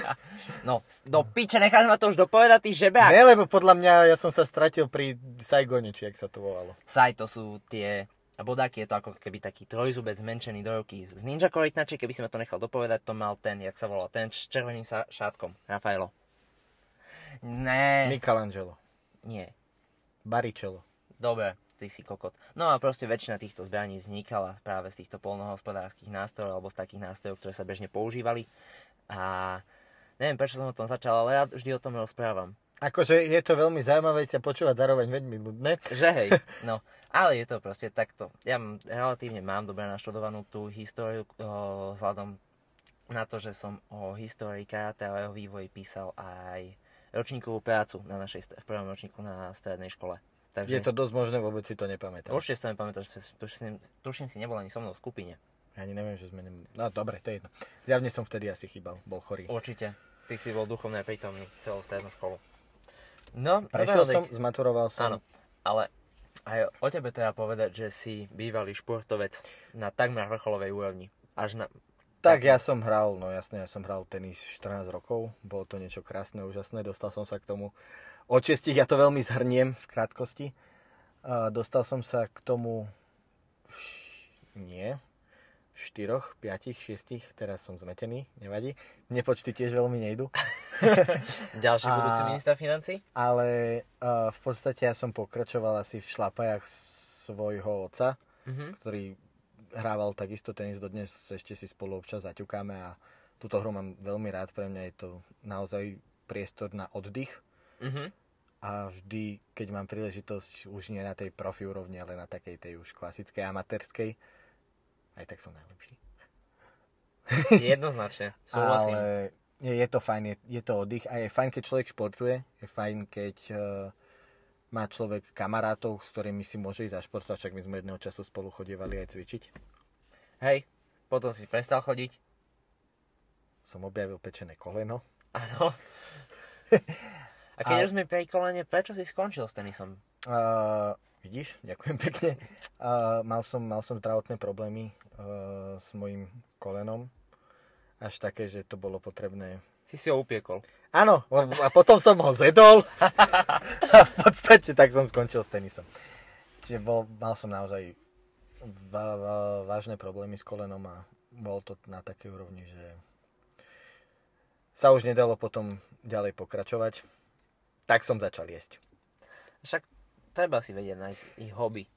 No, do piče, necháš ma to už dopovedať, ty žebák. Ne, lebo podľa mňa ja som sa stratil pri Saigone, či jak sa to volalo. Saj, to sú tie a bodáky je to ako keby taký trojzubec zmenšený do ruky z Ninja korytnačiek, keby si ma to nechal dopovedať, to mal ten, jak sa volal, ten s červeným šátkom, Rafaelo. Ne, Michelangelo. nie, Baricello. dobre, ty si kokot. No a proste väčšina týchto zbraní vznikala práve z týchto polnohospodárskych nástrojov alebo z takých nástrojov, ktoré sa bežne používali. A neviem, prečo som o tom začal, ale ja vždy o tom rozprávam. Akože je to veľmi zaujímavé ťa počúvať zároveň veľmi nudné. Že hej, no. Ale je to proste takto. Ja relatívne mám dobre naštudovanú tú históriu o, vzhľadom na to, že som o histórii karate a o jeho vývoji písal aj ročníkovú prácu na našej, v prvom ročníku na strednej škole. Takže Je to dosť možné, vôbec si to nepamätám. určite si to nepamätáš, tuším, tuším si nebol ani so mnou v skupine. Ja ani neviem, že sme... Nem... No dobre, to je jedno. Zjavne som vtedy asi chýbal, bol chorý. Určite. Ty si bol duchovne prítomný celú strednú školu. No, Prešiel som, Odek. zmaturoval som. Áno, ale aj o tebe treba povedať, že si bývalý športovec na takmer vrcholovej úrovni. Až na... Tak ja som hral, no jasne, ja som hral tenis 14 rokov. Bolo to niečo krásne, úžasné. Dostal som sa k tomu od šestich, ja to veľmi zhrniem v krátkosti. A dostal som sa k tomu v nie, v štyroch, piatich, šiestich, teraz som zmetený, nevadí. Mne počty tiež veľmi nejdu. Ďalší A- budúci minister financí? Ale uh, v podstate ja som pokračoval asi v šlapajach svojho otca, Mhm. ktorý hrával takisto tenis dodnes, ešte si spolu občas zaťukáme a túto hru mám veľmi rád, pre mňa je to naozaj priestor na oddych Mhm. a vždy, keď mám príležitosť, už nie na tej profi úrovni, ale na takej tej už klasickej, amatérskej, aj tak som najlepší. Jednoznačne, súhlasím. Ale je, je to fajn, je, je to oddych a je fajn, keď človek športuje, je fajn, keď uh, má človek kamarátov, s ktorými si môže ísť zašportovať, však my sme jedného času spolu chodievali aj cvičiť. Hej, potom si prestal chodiť. Som objavil pečené koleno. Áno. A keď Ale- už sme pri kolene, prečo si skončil s tenisom? Uh, vidíš, ďakujem pekne. Uh, mal, som, mal som zdravotné problémy uh, s mojim kolenom. Až také, že to bolo potrebné Si si ho upiekol. Áno, a potom som ho zedol a v podstate tak som skončil s tenisom. Čiže bol, mal som naozaj va, va, vážne problémy s kolenom a bol to na takej úrovni, že sa už nedalo potom ďalej pokračovať. Tak som začal jesť. Však treba si vedieť nájsť ich hobby.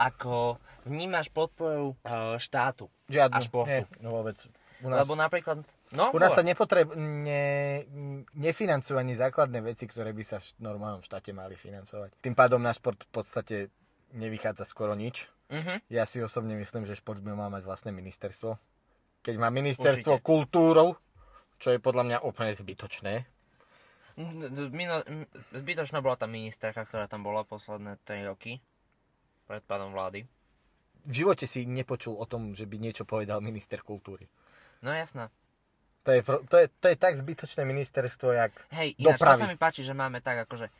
Ako vnímaš podporu e, štátu Žiadnu. a športu? Nie, no vôbec. U nás, Lebo napríklad... No, u nás sa nepotreb, ne, nefinancujú ani základné veci, ktoré by sa v normálnom štáte mali financovať. Tým pádom náš šport v podstate nevychádza skoro nič. Mhm. Ja si osobne myslím, že šport by mal mať vlastné ministerstvo. Keď má ministerstvo Určite. kultúrou, čo je podľa mňa úplne zbytočné. Zbytočná bola tá ministerka, ktorá tam bola posledné 3 roky. Pred pádom vlády. V živote si nepočul o tom, že by niečo povedal minister kultúry. No jasná. To je, to je, to je tak zbytočné ministerstvo, jak... Hej, ináč to Dopravy. sa mi páči, že máme tak akože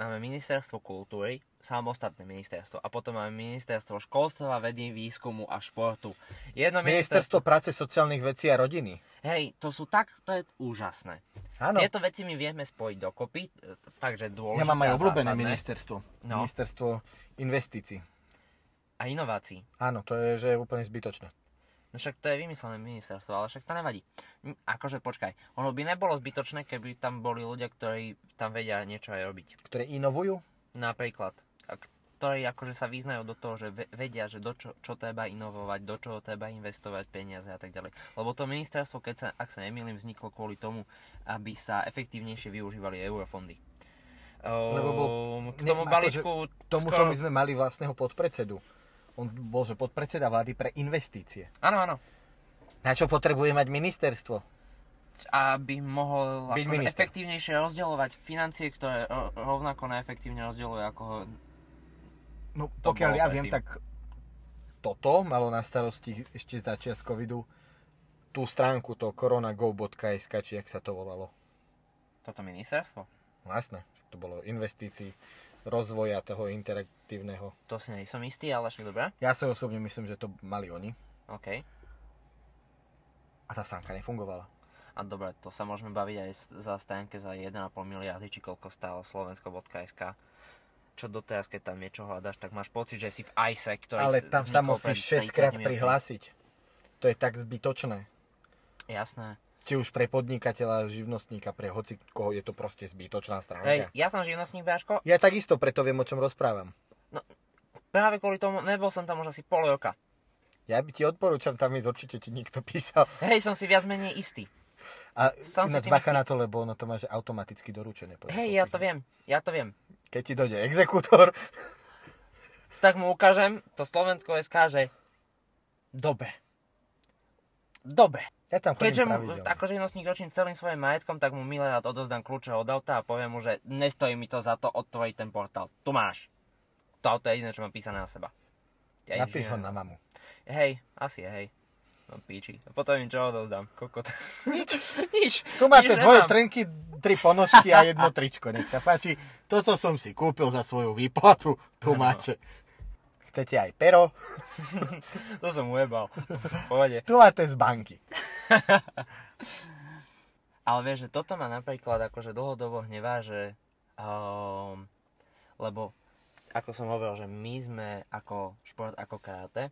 máme ministerstvo kultúry, samostatné ministerstvo a potom máme ministerstvo školstva, vedy, výskumu a športu. Jedno Ministerstvo práce, sociálnych vecí a rodiny. Hej, to sú tak, to je úžasné. Áno. Tieto veci my vieme spojiť dokopy, e, fakt, že dôležité Ja mám aj obľúbené ministerstvo. No. Ministerstvo investícií. A inovácií. Áno, to je, že je úplne zbytočné. No však to je vymyslené ministerstvo, ale však to nevadí. Hm, Akože počkaj, ono by nebolo zbytočné, keby tam boli ľudia, ktorí tam vedia niečo aj robiť. Ktoré inovujú? Napríklad, a ktorí akože sa vyznajú do toho, že ve- vedia, že do čo, čo treba inovovať, do čoho treba investovať peniaze a tak ďalej. Lebo to ministerstvo, keď sa, ak sa nemýlim, vzniklo kvôli tomu, aby sa efektívnejšie využívali eurofondy. Lebo bol- Ehm, k ne- tomu akože balíčku Tomuto skoro... my sme mali vlastného podpredsedu. On bol, že podpredseda vlády pre investície. Áno, áno. Na čo potrebuje mať ministerstvo? aby mohol Byť akože efektívnejšie rozdielovať financie, ktoré ro- rovnako neefektívne rozdeľuje ako ho... No pokiaľ ja viem, predtým. tak toto malo na starosti ešte za čias covidu tú stránku, to coronago.sk, či jak sa to volalo. toto ministerstvo. No jasné, to bolo investícií, rozvoja toho interaktívneho. To si nie som istý, ale však dobré. Ja si osobne myslím, že to mali oni. OK. A tá stránka nefungovala. A dobre, to sa môžeme baviť aj za stránke za 1,5 miliardy, či koľko stálo slovensko.sk. Čo doteraz, keď tam niečo hľadaš, tak máš pocit, že si v ISE, ktorý Ale tam sa musíš pred 6 krát 30 prihlásiť. To je tak zbytočné. Jasné. Či už pre podnikateľa, živnostníka, pre hoci koho je to proste zbytočná stránka. Hej, ja som živnostník, Bráško. Ja takisto preto viem, o čom rozprávam. Práve kvôli tomu, nebol som tam už asi pol roka. Ja by ti odporúčam tam ísť, určite ti niekto písal. Hej, som si viac menej istý. A Som ináč bacha na to, lebo ono to máš automaticky doručené. Hej, ja to viem, ja to viem. Keď ti dojde exekútor, tak mu ukážem to Slovensko SK, že dobre. Dobre. ja tam Keďže mu pravidelne. ako živnostník ročím celým svojim majetkom, tak mu milé rád odozdám kľúče od auta a poviem mu, že nestojí mi to za to otvoriť ten portál. Tu máš. To auto je jediné, čo mám písané na seba. Ja Napíš ho na mamu. Hej, asi je, hej. No píči. A potom im čo odozdám. Kokot. Nič. Nič. Tu máte Nič dvoje nemám. trenky, tri ponožky a jedno tričko. Nech sa páči. Toto som si kúpil za svoju výplatu. Tu Áno. máte. Chcete aj pero? To som ujebal. Pohode. Tu máte z banky. Ale vieš, že toto ma napríklad akože dlhodobo hnevá, že um, lebo ako som hovoril, že my sme ako šport, ako karate,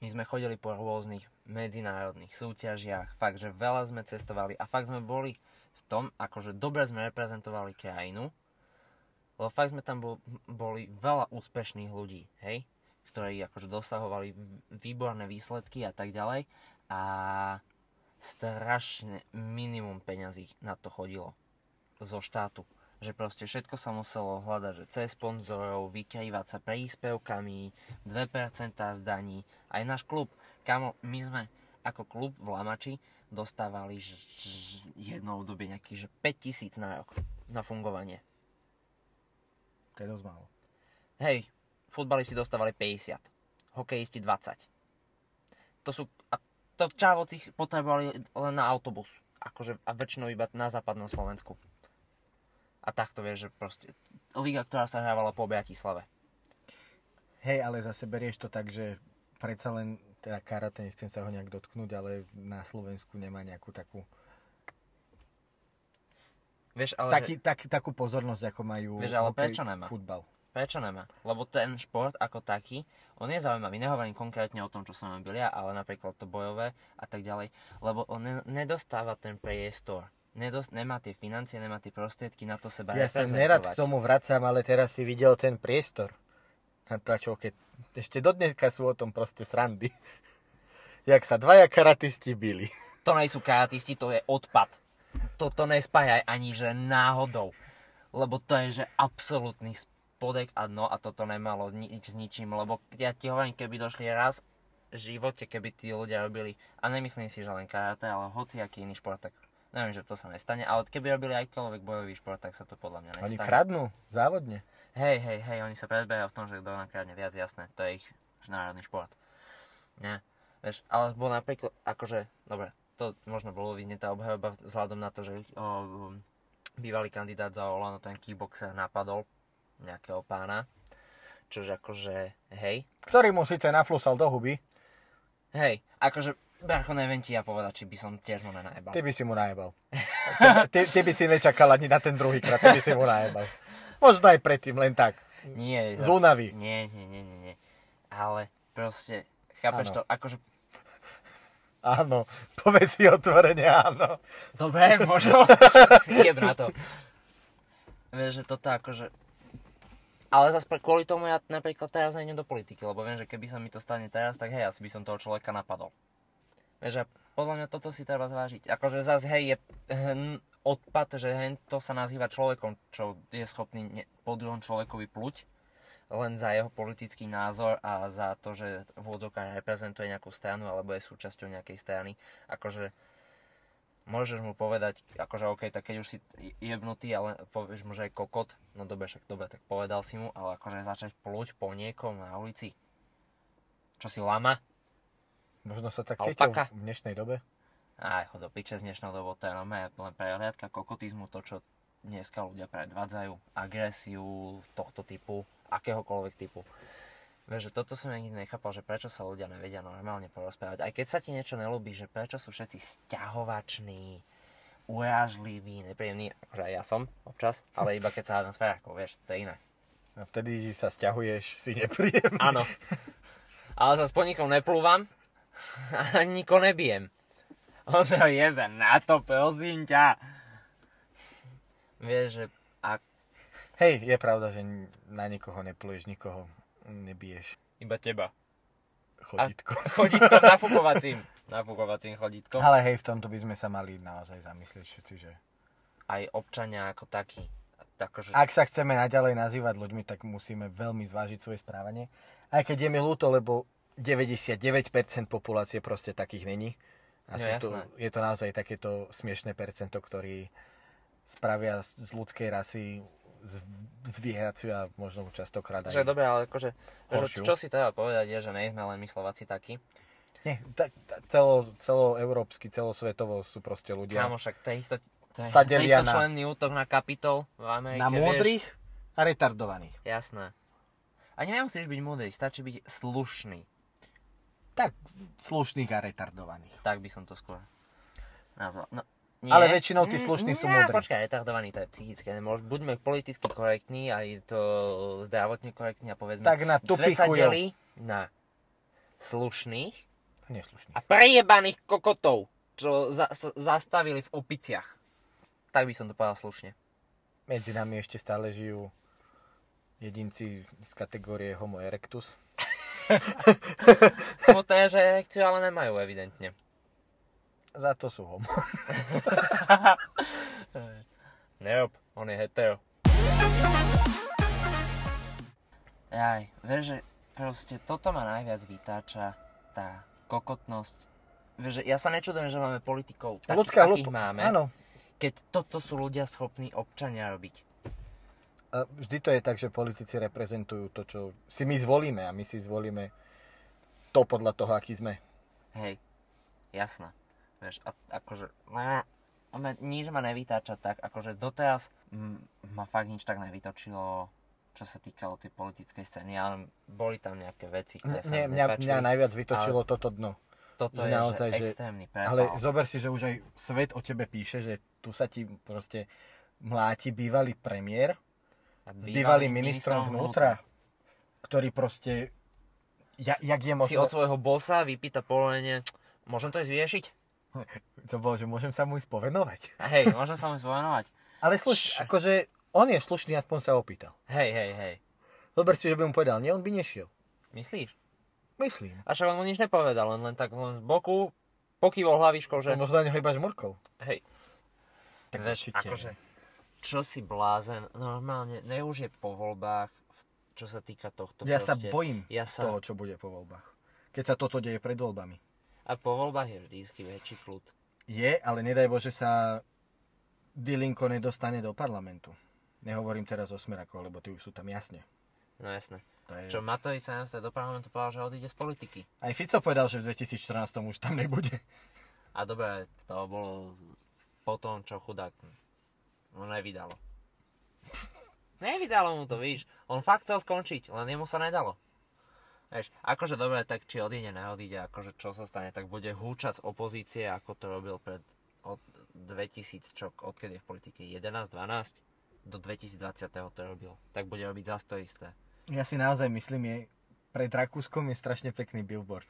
my sme chodili po rôznych medzinárodných súťažiach, fakt, že veľa sme cestovali a fakt sme boli v tom, akože dobre sme reprezentovali krajinu, lebo fakt sme tam bol, boli veľa úspešných ľudí, hej, ktorí akože dosahovali výborné výsledky a tak ďalej a strašne minimum peňazí na to chodilo zo štátu. Že proste všetko sa muselo hľadať, že cez sponzorov, vykrývať sa príspevkami, 2% z daní. Aj náš klub, kamo, my sme ako klub v Lamači dostávali jednou dobe nejaký, že 5000 na rok na fungovanie. To je dosť málo. Hej, futbalisti dostávali 50, hokejisti 20. To sú, a to čávoci potrebovali len na autobus. Akože, a väčšinou iba na západnom Slovensku. A takto vieš, že proste liga, ktorá sa hrávala po Bratislave. Hej, ale zase berieš to tak, že predsa len teda karate, nechcem sa ho nejak dotknúť, ale na Slovensku nemá nejakú takú, Vieš, ale taký, že, tak, takú pozornosť, ako majú Vieš, ale hokej, prečo nemá? futbal. prečo nemá? Lebo ten šport ako taký, on je zaujímavý. Nehovorím konkrétne o tom, čo som robil ja, ale napríklad to bojové a tak ďalej. Lebo on ne, nedostáva ten priestor. Nedos, nemá tie financie, nemá tie prostriedky na to seba Ja sa nerad k tomu vracam, ale teraz si videl ten priestor na tlačovke. Ešte dodneska sú o tom proste srandy. Jak sa dvaja karatisti bili. To nie sú karatisti, to je odpad. Toto nespájaj ani že náhodou. Lebo to je že absolútny podek a dno a toto nemalo nič s ničím, lebo ja ti hovorím, keby došli raz v živote, keby tí ľudia robili, a nemyslím si, že len karate, ale hoci aký iný šport, tak neviem, že to sa nestane, ale keby robili akýkoľvek bojový šport, tak sa to podľa mňa nestane. Oni kradnú závodne. Hej, hej, hej, oni sa predbehajú v tom, že kto nakradne viac, jasné, to je ich národný šport. Nie, vieš, ale bol napríklad, akože, dobre, to možno bolo vidieť tá obhajoba vzhľadom na to, že o, bývalý kandidát za Olano, ten kickboxer, napadol nejakého pána, čože akože, hej. Ktorý mu síce naflusal do huby. Hej, akože, Bercho, neviem ti ja povedať, či by som tiež mu nenajebal. Ty by si mu najebal. ty, ty by si nečakal ani na ten druhý krát, ty by si mu najebal. Možno aj predtým, len tak. Nie. Z únavy. Nie, nie, nie, nie, nie. Ale proste, chápeš Áno. to, akože, Áno, povedz si otvorene áno. dobre, možno, jeb na to. Vieš, že toto akože, ale zase kvôli tomu ja napríklad teraz nejdem do politiky, lebo viem, že keby sa mi to stane teraz, tak hej, asi by som toho človeka napadol. Vieš, že podľa mňa toto si treba zvážiť. Akože zase hej, je hm, odpad, že hen to sa nazýva človekom, čo je schopný ne, po druhom človekovi pluť, len za jeho politický názor a za to, že v úvodzovkách reprezentuje nejakú stranu alebo je súčasťou nejakej strany. Akože môžeš mu povedať, akože OK, tak keď už si jebnutý, ale povieš mu, že je kokot, no dobre, však dobre, tak povedal si mu, ale akože začať pluť po niekom na ulici. Čo si lama? Možno sa tak Alpaka. cítil v dnešnej dobe. Aj, do piče z dnešnou dobou, to je len prehliadka kokotizmu, to čo dneska ľudia predvádzajú, agresiu tohto typu, akéhokoľvek typu. Vieš, že toto som ja nikdy nechápal, že prečo sa ľudia nevedia normálne porozprávať. Aj keď sa ti niečo nelúbi, že prečo sú všetci sťahovační, urážliví, nepríjemní, akože aj ja som občas, ale iba keď sa hádam s ferákov, vieš, to je iné. A vtedy sa stiahuješ, si nepríjemný. Áno. Ale zase po nikom neplúvam, ani nikoho nebijem. On sa jebe na to, prosím ťa. Vieš, že a Hej, je pravda, že na nikoho nepluješ, nikoho nebiješ. iba teba. Chodítko. Chodítko nafúkovacím. Nafúkovacím chodítkom. Ale hej, v tomto by sme sa mali naozaj zamyslieť všetci, že Aj občania ako takí. Akože, ak sa chceme naďalej nazývať ľuďmi, tak musíme veľmi zvážiť svoje správanie. Aj keď je mi ľúto, lebo 99% populácie proste takých není. A No, sú to, je to naozaj takéto smiešné percento, ktorí spravia z ľudskej rasy zvieraciu a možno častokrát aj... že dobre, ale akože, že, čo si treba povedať je, že nejsme len my Slováci takí. Nie, ta, ta, celo, celoeurópsky, celosvetovo sú proste ľudia Kámo, však to je isto, to je, to je na- členný útok na kapitol v Amerike, na vieš. múdrych a retardovaných. Jasné. A nemusíš byť múdry, stačí byť slušný. Tak, slušných a retardovaných. Tak by som to skôr nazval. No, nie. Ale väčšinou tí slušní sú Nie, múdri. Počkaj, retardovaný to je psychické. Nemôž, buďme politicky korektní, aj to zdravotne korektní a povedzme, Tak na sa tupých chujov. delí na slušných Neslušných. a prejebaných kokotov, čo za, s, zastavili v opiciach. Tak by som to povedal slušne. Medzi nami ešte stále žijú jedinci z kategórie Homo erectus. Smutné, že erekciu ale nemajú evidentne. Za to sú homo. Nerob, on je hetero. Jaj, vieš, že proste toto ma najviac vytáča, tá kokotnosť. Vieš, že ja sa nečudujem, že máme politikov takých, Ľudská akých hlupo. máme, Áno. keď toto sú ľudia schopní občania robiť. A vždy to je tak, že politici reprezentujú to, čo si my zvolíme a my si zvolíme to podľa toho, aký sme. Hej, jasné. Vieš, a, akože, ma- nič ma nevytáča tak, akože doteraz m, ma fakt nič tak nevytočilo, čo sa týkalo tej politickej scény, ale boli tam nejaké veci, ktoré sa Nie, mňa, mňa najviac vytočilo toto dno. Toto že je naozaj, že extrémny prepal. Ale zober si, že už aj svet o tebe píše, že tu sa ti proste mláti bývalý premiér A s bývalým ministrom vnútra, ktorý proste... Ja, jak je Si možno... od svojho bossa vypýta povolenie, môžem to ísť vyriešiť? To bolo, že môžem sa mu ísť povenovať. Hej, môžem sa mu spomenovať. Ale sluš, akože on je slušný, aspoň sa opýtal. Hej, hej, hej. Zober si, že by mu povedal, nie, on by nešiel. Myslíš? Myslím. A však on mu nič nepovedal, len, len tak len z boku pokývol hlavičkou, že Že... Možno na neho iba žmurkol. hej, Tak určite. akože, čo si blázen, normálne, ne už je po voľbách, čo sa týka tohto Ja sa proste, bojím ja sa, toho, čo bude po voľbách. Keď sa toto deje pred voľbami. A po voľbách je vždycky väčší kľud. Je, ale nedaj Bože sa Dilinko nedostane do parlamentu. Nehovorím teraz o Smerakoch, lebo tí už sú tam jasne. No jasné. To je... Čo Matovič sa dostane do parlamentu povedal, že odíde z politiky. Aj Fico povedal, že v 2014 už tam nebude. A dobre, to bolo potom, čo chudák mu nevydalo. Nevydalo mu to, víš. On fakt chcel skončiť, len jemu sa nedalo. Vieš, akože dobre, tak či odíde, neodíde, akože čo sa stane, tak bude húčať z opozície, ako to robil pred od 2000, čo, odkedy je v politike, 11, 12, do 2020. to robil. Tak bude robiť zase to isté. Ja si naozaj myslím, je, pred Rakúskom je strašne pekný billboard.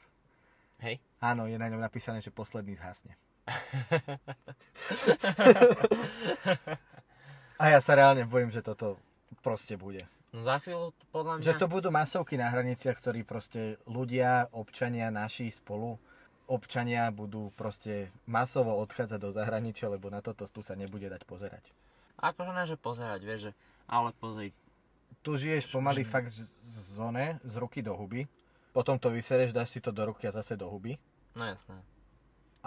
Hej? Áno, je na ňom napísané, že posledný zhasne. A ja sa reálne bojím, že toto proste bude. No za chvíľu, podľa mňa... Že to budú masovky na hraniciach, ktorí proste ľudia, občania naši spolu, občania budú proste masovo odchádzať do zahraničia, lebo na toto tu sa nebude dať pozerať. Akože ne, že pozerať, vieš, že... Ale pozri, Tu žiješ pomaly fakt z zóne, z ruky do huby, potom to vysereš, dáš si to do ruky a zase do huby. no jasné.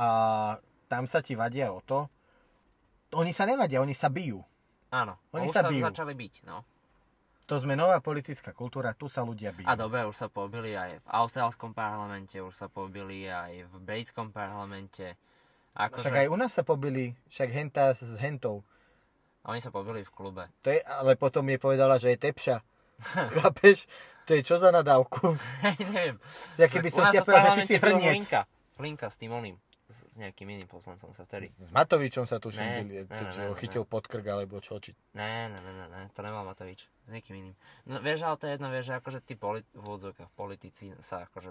A tam sa ti vadia o to, oni sa nevadia, oni sa bijú. Áno, Oni sa bijú. začali byť, no. To sme nová politická kultúra, tu sa ľudia bijú. A dobre, už sa pobili aj v austrálskom parlamente, už sa pobili aj v britskom parlamente. Akože, Však aj u nás sa pobili, však henta s hentou. Oni sa pobili v klube. To je, ale potom mi povedala, že je tepša. Chápeš? To je čo za nadávku? Neviem. Ja keby som ti povedal, že ty si hrniec. Hlinka. Hlinka s tým oným. S nejakým iným poslancom sa vtedy. S Matovičom sa tuším, Ne, byli, ne, ne, ne, ho ne. chytil pod krk alebo čo. Či... Ne, ne, ne, ne, ne, to nemal Matovič. S niekým iným. No vieš, ale to je jedno, vieš, že akože tí politi- v úvodzovkách politici sa akože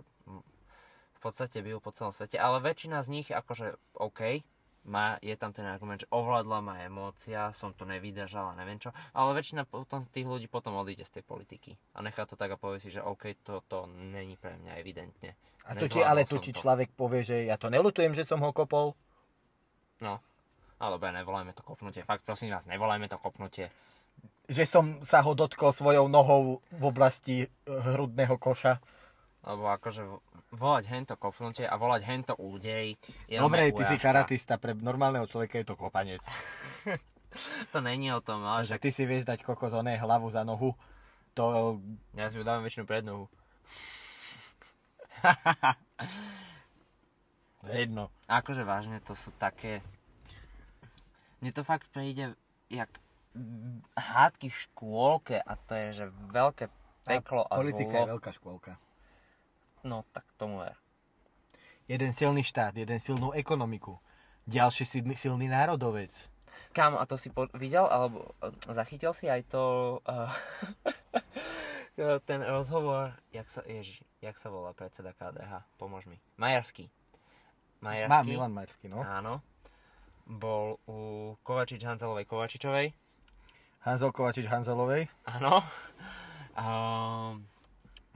v podstate bijú po celom svete, ale väčšina z nich akože OK, má, je tam ten argument, že ovládla ma emócia, som to nevydržal a neviem čo, ale väčšina potom, tých ľudí potom odíde z tej politiky a nechá to tak a povie si, že OK, toto není pre mňa evidentne. A tu ti, ale tu ti to. človek povie, že ja to nelutujem, že som ho kopol. No, ale dobre, nevolajme to kopnutie, fakt prosím vás, nevolajme to kopnutie. Že som sa ho dotkol svojou nohou v oblasti eh, hrudného koša. Lebo akože vo- volať hento kopnutie a volať hento údej je Dobre, ty si karatista, pre normálneho človeka je to kopanec. To není o tom, ale že ty si vieš dať kokos oné hlavu za nohu, to ja si ju dávam väčšinu pred nohu. jedno. Akože vážne, to sú také... Mne to fakt príde jak hádky v škôlke a to je, že veľké peklo a, Politika zlo. je veľká škôlka. No, tak tomu ver. Jeden silný štát, jeden silnú ekonomiku. Ďalší silný, silný národovec. Kam, a to si po- videl, alebo eh, zachytil si aj to... Uh, ten rozhovor, jak sa, ježiš, jak sa volá predseda KDH, pomôž mi. Majarský. Má Majarský. Milan Majerský, no. Áno. Bol u Kovačič Hanzelovej Kovačičovej. Hanzel Kovačič Hanzelovej. Áno. Um,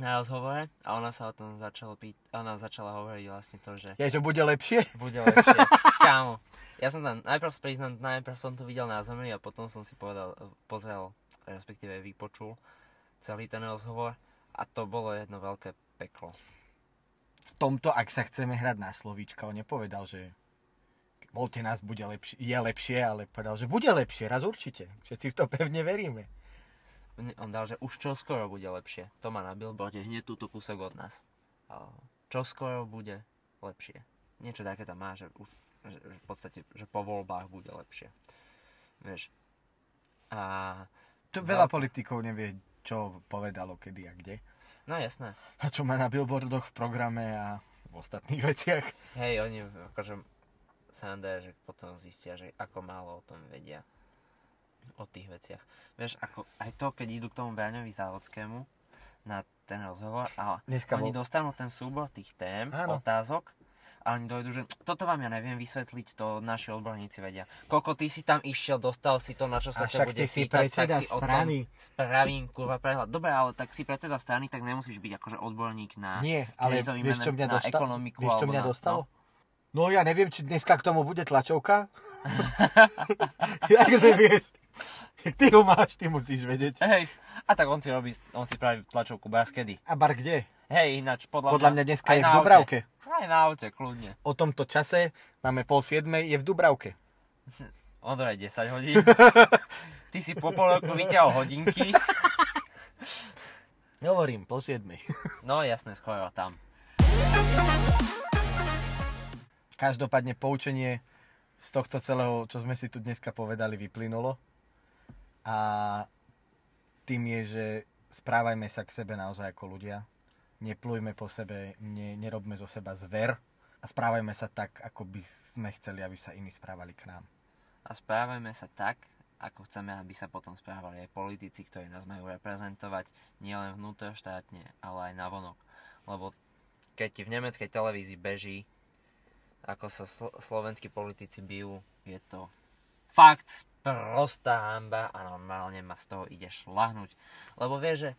na rozhovore a ona sa o tom začala pýt, ona začala hovoriť vlastne to, že Je, že bude lepšie? bude lepšie. Kámo, ja som tam, najprv priznám, najprv som to videl na zemi a potom som si povedal, pozrel, respektíve vypočul celý ten rozhovor a to bolo jedno veľké peklo. V tomto, ak sa chceme hrať na slovíčka, on nepovedal, že voľte nás, bude lepšie, je lepšie, ale povedal, že bude lepšie, raz určite. Všetci v to pevne veríme. On dal, že už čo skoro bude lepšie. To má na billboarde hneď túto kúsok od nás. Čo skoro bude lepšie. Niečo také tam má, že už že, že v podstate, že po voľbách bude lepšie. Vieš. A To veľa politikov nevie, čo povedalo, kedy a kde. no jasné. A čo má na billboardoch v programe a v ostatných veciach. Hej, oni akože je, že potom zistia, že ako málo o tom vedia. O tých veciach. Vieš, ako aj to, keď idú k tomu Braňovi Závodskému na ten rozhovor a Dneska oni bol- dostanú ten súbor tých tém, Áno. otázok a oni dojdu, že toto vám ja neviem vysvetliť, to naši odborníci vedia. Koľko ty si tam išiel, dostal si to, na čo sa ťa bude ty si pýtať, tak si o tom strany. spravím kurva prehľad. Dobre, ale tak si predseda strany, tak nemusíš byť akože odborník na Nie, ale vieš, čo mňa na dostalo? ekonomiku Vieš, čo mňa na- dostalo? No ja neviem, či dneska k tomu bude tlačovka. Jak nevieš? Ty ho máš, ty musíš vedieť. Hej, a tak on si robí, on si praví tlačovku Barskedy. A bar kde? Hej, ináč podľa, Podľa mňa dneska aj je v na aute. Dubravke. Aj na aute, kľudne. O tomto čase máme pol siedmej, je v Dubravke. Odraj 10 hodín. Ty si po pol roku vyťahol hodinky. Hovorím, pol siedmej. No jasné, skoro tam. Každopádne poučenie z tohto celého, čo sme si tu dneska povedali, vyplynulo. A tým je, že správajme sa k sebe naozaj ako ľudia. Neplujme po sebe, ne, nerobme zo seba zver a správajme sa tak, ako by sme chceli, aby sa iní správali k nám. A správajme sa tak, ako chceme, aby sa potom správali aj politici, ktorí nás majú reprezentovať nielen vnútroštátne, ale aj navonok. Lebo keď ti v nemeckej televízii beží, ako sa slo- slovenskí politici bijú, je to fakt prostá hamba a normálne ma z toho ide šlahnuť. Lebo vieš, že,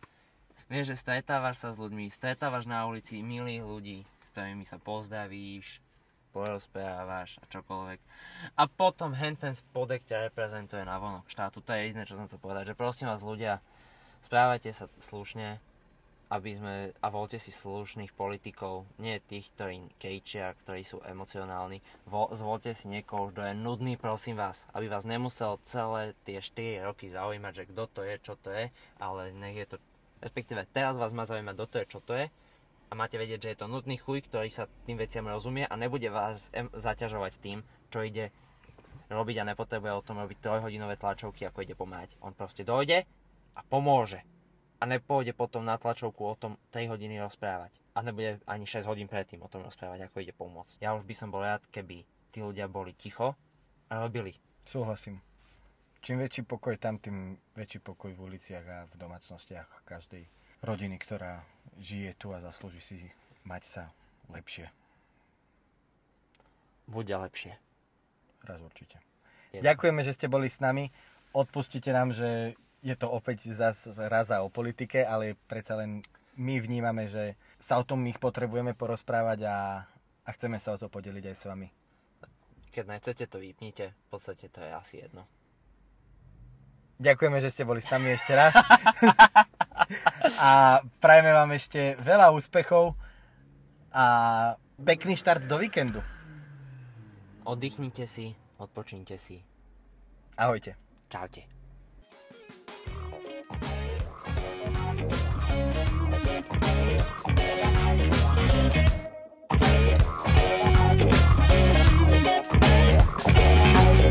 vieš, že stretávaš sa s ľuďmi, stretávaš na ulici milých ľudí, s ktorými sa pozdravíš, porozprávaš a čokoľvek. A potom hen ten spodek ťa reprezentuje na vonok štátu. To je jediné, čo som chcel povedať. Že prosím vás ľudia, správajte sa slušne, aby sme, a voľte si slušných politikov, nie tých, ktorí kejčia, ktorí sú emocionálni. Vo, zvolte si niekoho, kto je nudný, prosím vás, aby vás nemusel celé tie 4 roky zaujímať, že kto to je, čo to je, ale nech je to, respektíve teraz vás má zaujímať, kto to je, čo to je, a máte vedieť, že je to nutný chuj, ktorý sa tým veciam rozumie a nebude vás em- zaťažovať tým, čo ide robiť a nepotrebuje o tom robiť trojhodinové tlačovky, ako ide pomáhať. On proste dojde a pomôže. A nepôjde potom na tlačovku o tom 3 hodiny rozprávať. A nebude ani 6 hodín predtým o tom rozprávať, ako ide pomôcť. Ja už by som bol rád, keby tí ľudia boli ticho a robili. Súhlasím. Čím väčší pokoj tam, tým väčší pokoj v uliciach a v domácnostiach každej rodiny, ktorá žije tu a zaslúži si mať sa lepšie. Bude lepšie. Raz určite. Je Ďakujeme, že ste boli s nami. Odpustite nám, že je to opäť zas raz a o politike, ale predsa len my vnímame, že sa o tom ich potrebujeme porozprávať a, a chceme sa o to podeliť aj s vami. Keď nechcete, to vypnite. V podstate to je asi jedno. Ďakujeme, že ste boli s nami ešte raz. a prajeme vám ešte veľa úspechov a pekný štart do víkendu. Oddychnite si, odpočíňte si. Ahojte. Čaute.